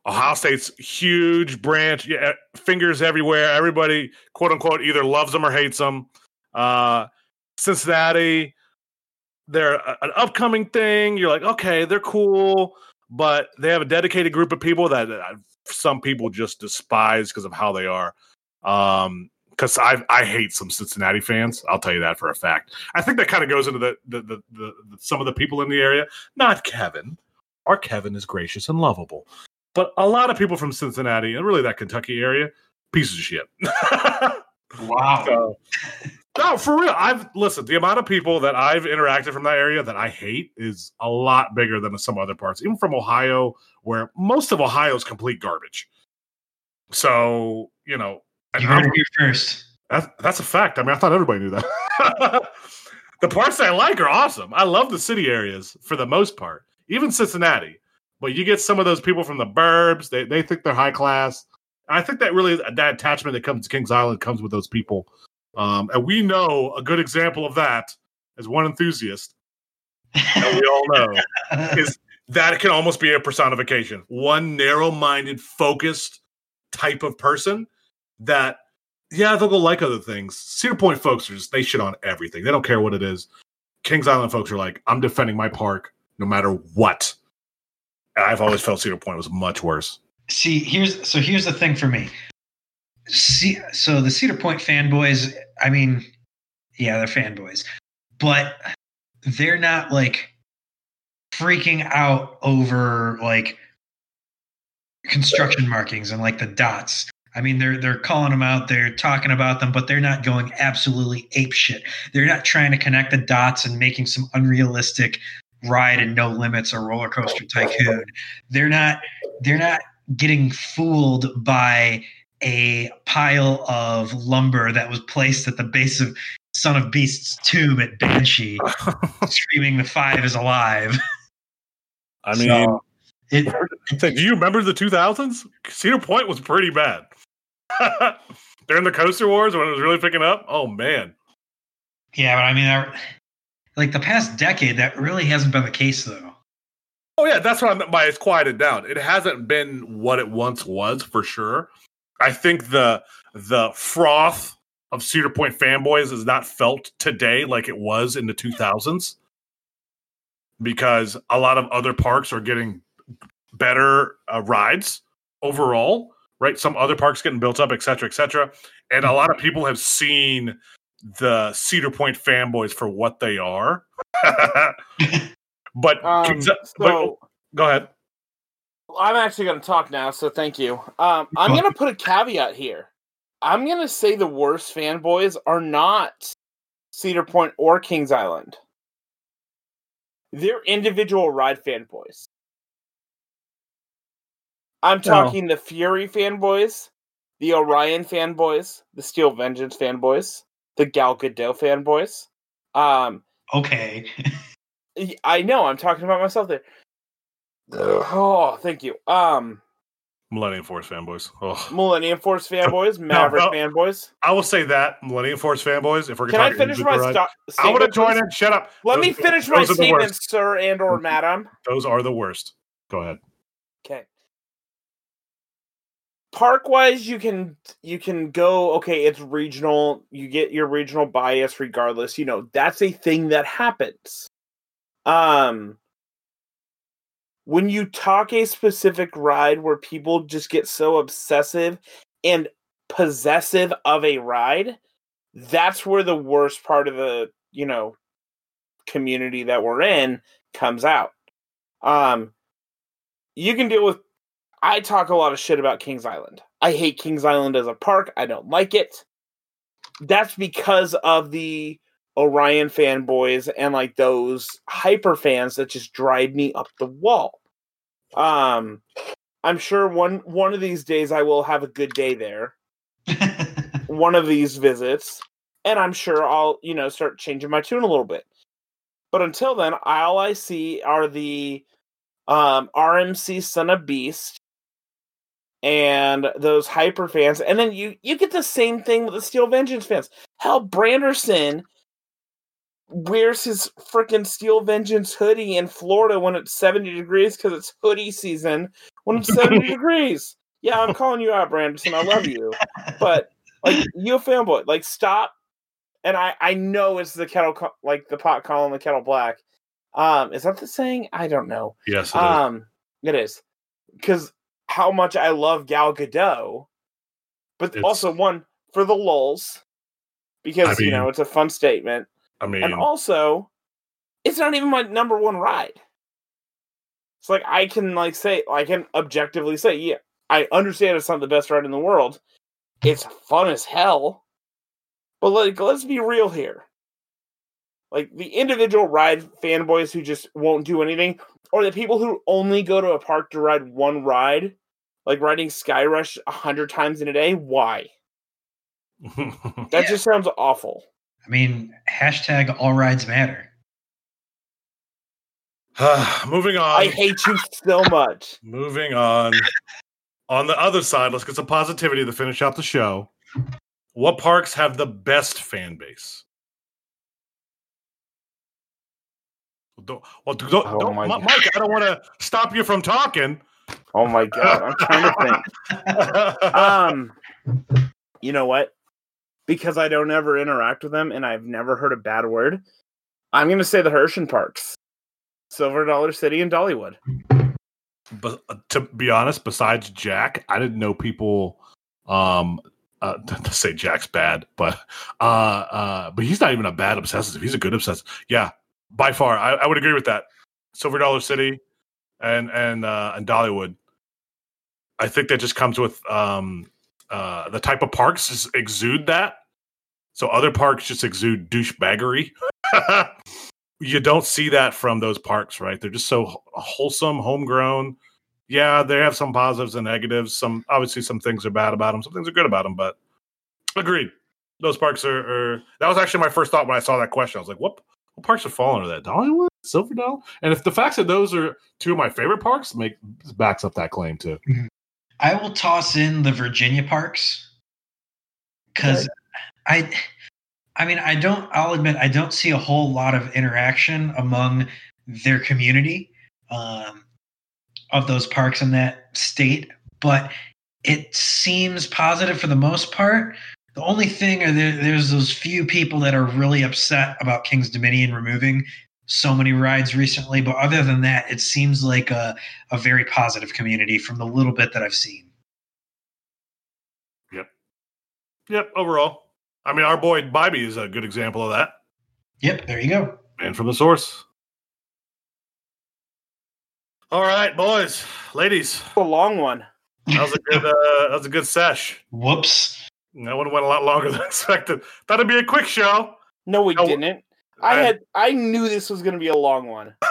Ohio State's huge branch, yeah, fingers everywhere. Everybody, quote unquote, either loves them or hates them. Uh, Cincinnati, they're a- an upcoming thing. You're like, okay, they're cool, but they have a dedicated group of people that uh, some people just despise because of how they are. Um, because I I hate some Cincinnati fans. I'll tell you that for a fact. I think that kind of goes into the the, the the the some of the people in the area. Not Kevin. Our Kevin is gracious and lovable, but a lot of people from Cincinnati and really that Kentucky area, pieces of shit. Wow. So, no, for real. I've listened. The amount of people that I've interacted from that area that I hate is a lot bigger than some other parts, even from Ohio, where most of Ohio is complete garbage. So you know, You heard it here first. that's that's a fact. I mean, I thought everybody knew that. the parts I like are awesome. I love the city areas for the most part, even Cincinnati. But you get some of those people from the burbs; they they think they're high class. I think that really that attachment that comes to Kings Island comes with those people, um, and we know a good example of that as one enthusiast that we all know is that can almost be a personification. One narrow-minded, focused type of person that, yeah, they'll go like other things. Cedar Point folks are just they shit on everything. They don't care what it is. Kings Island folks are like, I'm defending my park no matter what. I've always felt Cedar Point was much worse. See, here's so here's the thing for me. See, so the Cedar Point fanboys, I mean, yeah, they're fanboys, but they're not like freaking out over like construction markings and like the dots. I mean, they're they're calling them out, they're talking about them, but they're not going absolutely ape shit. They're not trying to connect the dots and making some unrealistic ride and no limits or roller coaster tycoon. They're not they're not getting fooled by a pile of lumber that was placed at the base of Son of Beast's tomb at Banshee, screaming the five is alive. I mean, So, it, do you remember the 2000s? Cedar Point was pretty bad. During the Coaster Wars when it was really picking up, oh man. yeah, but I mean, I, like the past decade, that really hasn't been the case, though. Oh yeah, that's what I meant by it's quieted down. It hasn't been what it once was for sure. I think the the froth of Cedar Point fanboys is not felt today like it was in the 2000s. because a lot of other parks are getting better uh, rides overall, right? Some other parks getting built up, et cetera, et cetera. And a lot of people have seen the Cedar Point fanboys for what they are. but, Um, so but go ahead. I'm actually going to talk now, so thank you. Um, I'm going to put a caveat here. I'm going to say the worst fanboys are not Cedar Point or Kings Island. They're individual ride fanboys. I'm talking the Fury fanboys, the Orion fanboys, the Steel Vengeance fanboys, the Gal Gadot fanboys. Um, Okay. I know I'm talking about myself there. Oh, thank you. Um, Millennium Force fanboys. Oh. Millennium Force fanboys, Maverick no. fanboys. I will say that Millennium Force fanboys. If we're Can I finish my ride- sto- I want to statement, join in. Shut up. Let Those- me finish my statement, sir and or madam. Those are the worst. Go ahead. Okay. Park wise, you can you can go. Okay, it's regional. You get your regional bias regardless. You know that's a thing that happens. Um, when you talk a specific ride where people just get so obsessive and possessive of a ride, that's where the worst part of the you know community that we're in comes out. Um, you can deal with I talk a lot of shit about Kings Island. I hate Kings Island as a park. I don't like it. That's because of the Orion fanboys and like those hyper fans that just drive me up the wall. Um I'm sure one one of these days I will have a good day there. One of these visits and I'm sure I'll, you know, start changing my tune a little bit. But until then, all I see are the um, RMC Son of Beast and those hyper fans, and then you you get the same thing with the Steel Vengeance fans. Hell, Branderson wears his freaking Steel Vengeance hoodie in Florida when it's seventy degrees because it's hoodie season when it's seventy degrees. Yeah, I'm calling you out, Branderson. I love you, but like you a fanboy, like stop. And I I know it's the kettle co- like the pot calling the kettle black. Um, is that the saying? I don't know. Yes, it is. Um, it is because how much I love Gal Gadot, but It's- also one for the lulls because I you know it's a fun statement, I mean, and also it's not even my number one ride. It's like I can like say I can objectively say yeah I understand it's not the best ride in the world. It's fun as hell, but like let's be real here. Like the individual ride fanboys who just won't do anything, or the people who only go to a park to ride one ride, like riding Sky Rush a hundred times in a day. Why? That Yeah. just sounds awful. I mean, hashtag all rides matter. moving on. I hate you so much. Moving on. On the other side, let's get some positivity to finish out the show. What parks have the best fan base? Don't, well, don't, Oh don't, my Mi- God. Mike, I don't want to stop you from talking. Oh my god, I'm trying to think. Um, you know what? Because I don't ever interact with them and I've never heard a bad word, I'm going to say the Herschend Parks, Silver Dollar City and Dollywood. but uh, to be honest, besides Jack, I didn't know people. Um, uh, to say Jack's bad, but uh, uh, but he's not even a bad obsessive. He's a good obsessive. Yeah, by far, I, I would agree with that. Silver Dollar City and and uh, and Dollywood. I think that just comes with um, uh, the type of parks exude that. So other parks just exude douchebaggery. you don't see that from those parks, right? They're just so wholesome, homegrown. Yeah, they have some positives and negatives. Some obviously some things are bad about them, some things are good about them. But agreed, those parks are. are that was actually my first thought when I saw that question. I was like, what, what parks are falling under that? Dollywood, Silver Dollar, and if the fact that those are two of my favorite parks make backs up that claim too. I will toss in the Virginia parks because I, I mean, I don't. I'll admit I don't see a whole lot of interaction among their community um, of those parks in that state, but it seems positive for the most part. The only thing are there, there's those few people that are really upset about King's Dominion removing so many rides recently, but other than that, it seems like a, a very positive community from the little bit that I've seen. Yep. Yep. Overall, I mean, our boy Bybee is a good example of that. Yep, there you go. And from the source. All right, boys, ladies, A long one. that was a good. Uh, that was a good sesh. Whoops. That one went a lot longer than expected. Thought it'd be a quick show. No, we No, didn't. I I- had. I knew this was going to be a long one.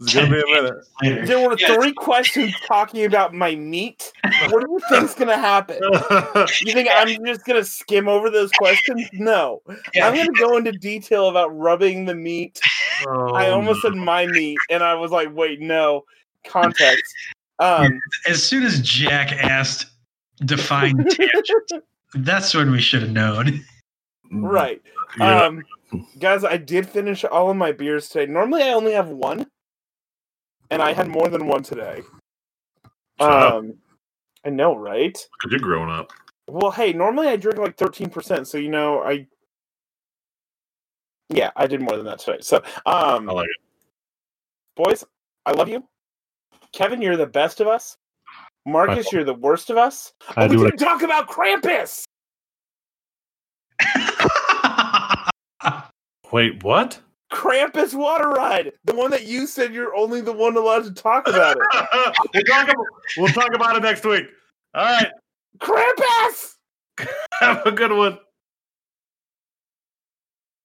it's gonna be a minute. Later. There were Yeah, three questions talking about my meat. What do you think's going to happen? You think I'm just going to skim over those questions? No. yeah. I'm going to go into detail about rubbing the meat. Oh, I almost no. said my meat, and I was like, wait, no. Context. Um, As soon as Jack asked, define tangent, that's when we should have known. right. Yeah. Um, guys, I did finish all of my beers today. Normally, I only have one, and I had more than one today. Um, I know, right? Because you're growing up. Well, hey, normally I drink like thirteen percent, so you know, I yeah, I did more than that today. So, um, I like it. boys, I love you. Kevin, you're the best of us. Marcus, you're the worst of us. I oh, we do didn't talk about Krampus. Wait, what? Krampus water ride, the one that you said you're only the one allowed to talk about it. we'll, talk about, we'll talk about it next week. All right. Krampus. Have a good one.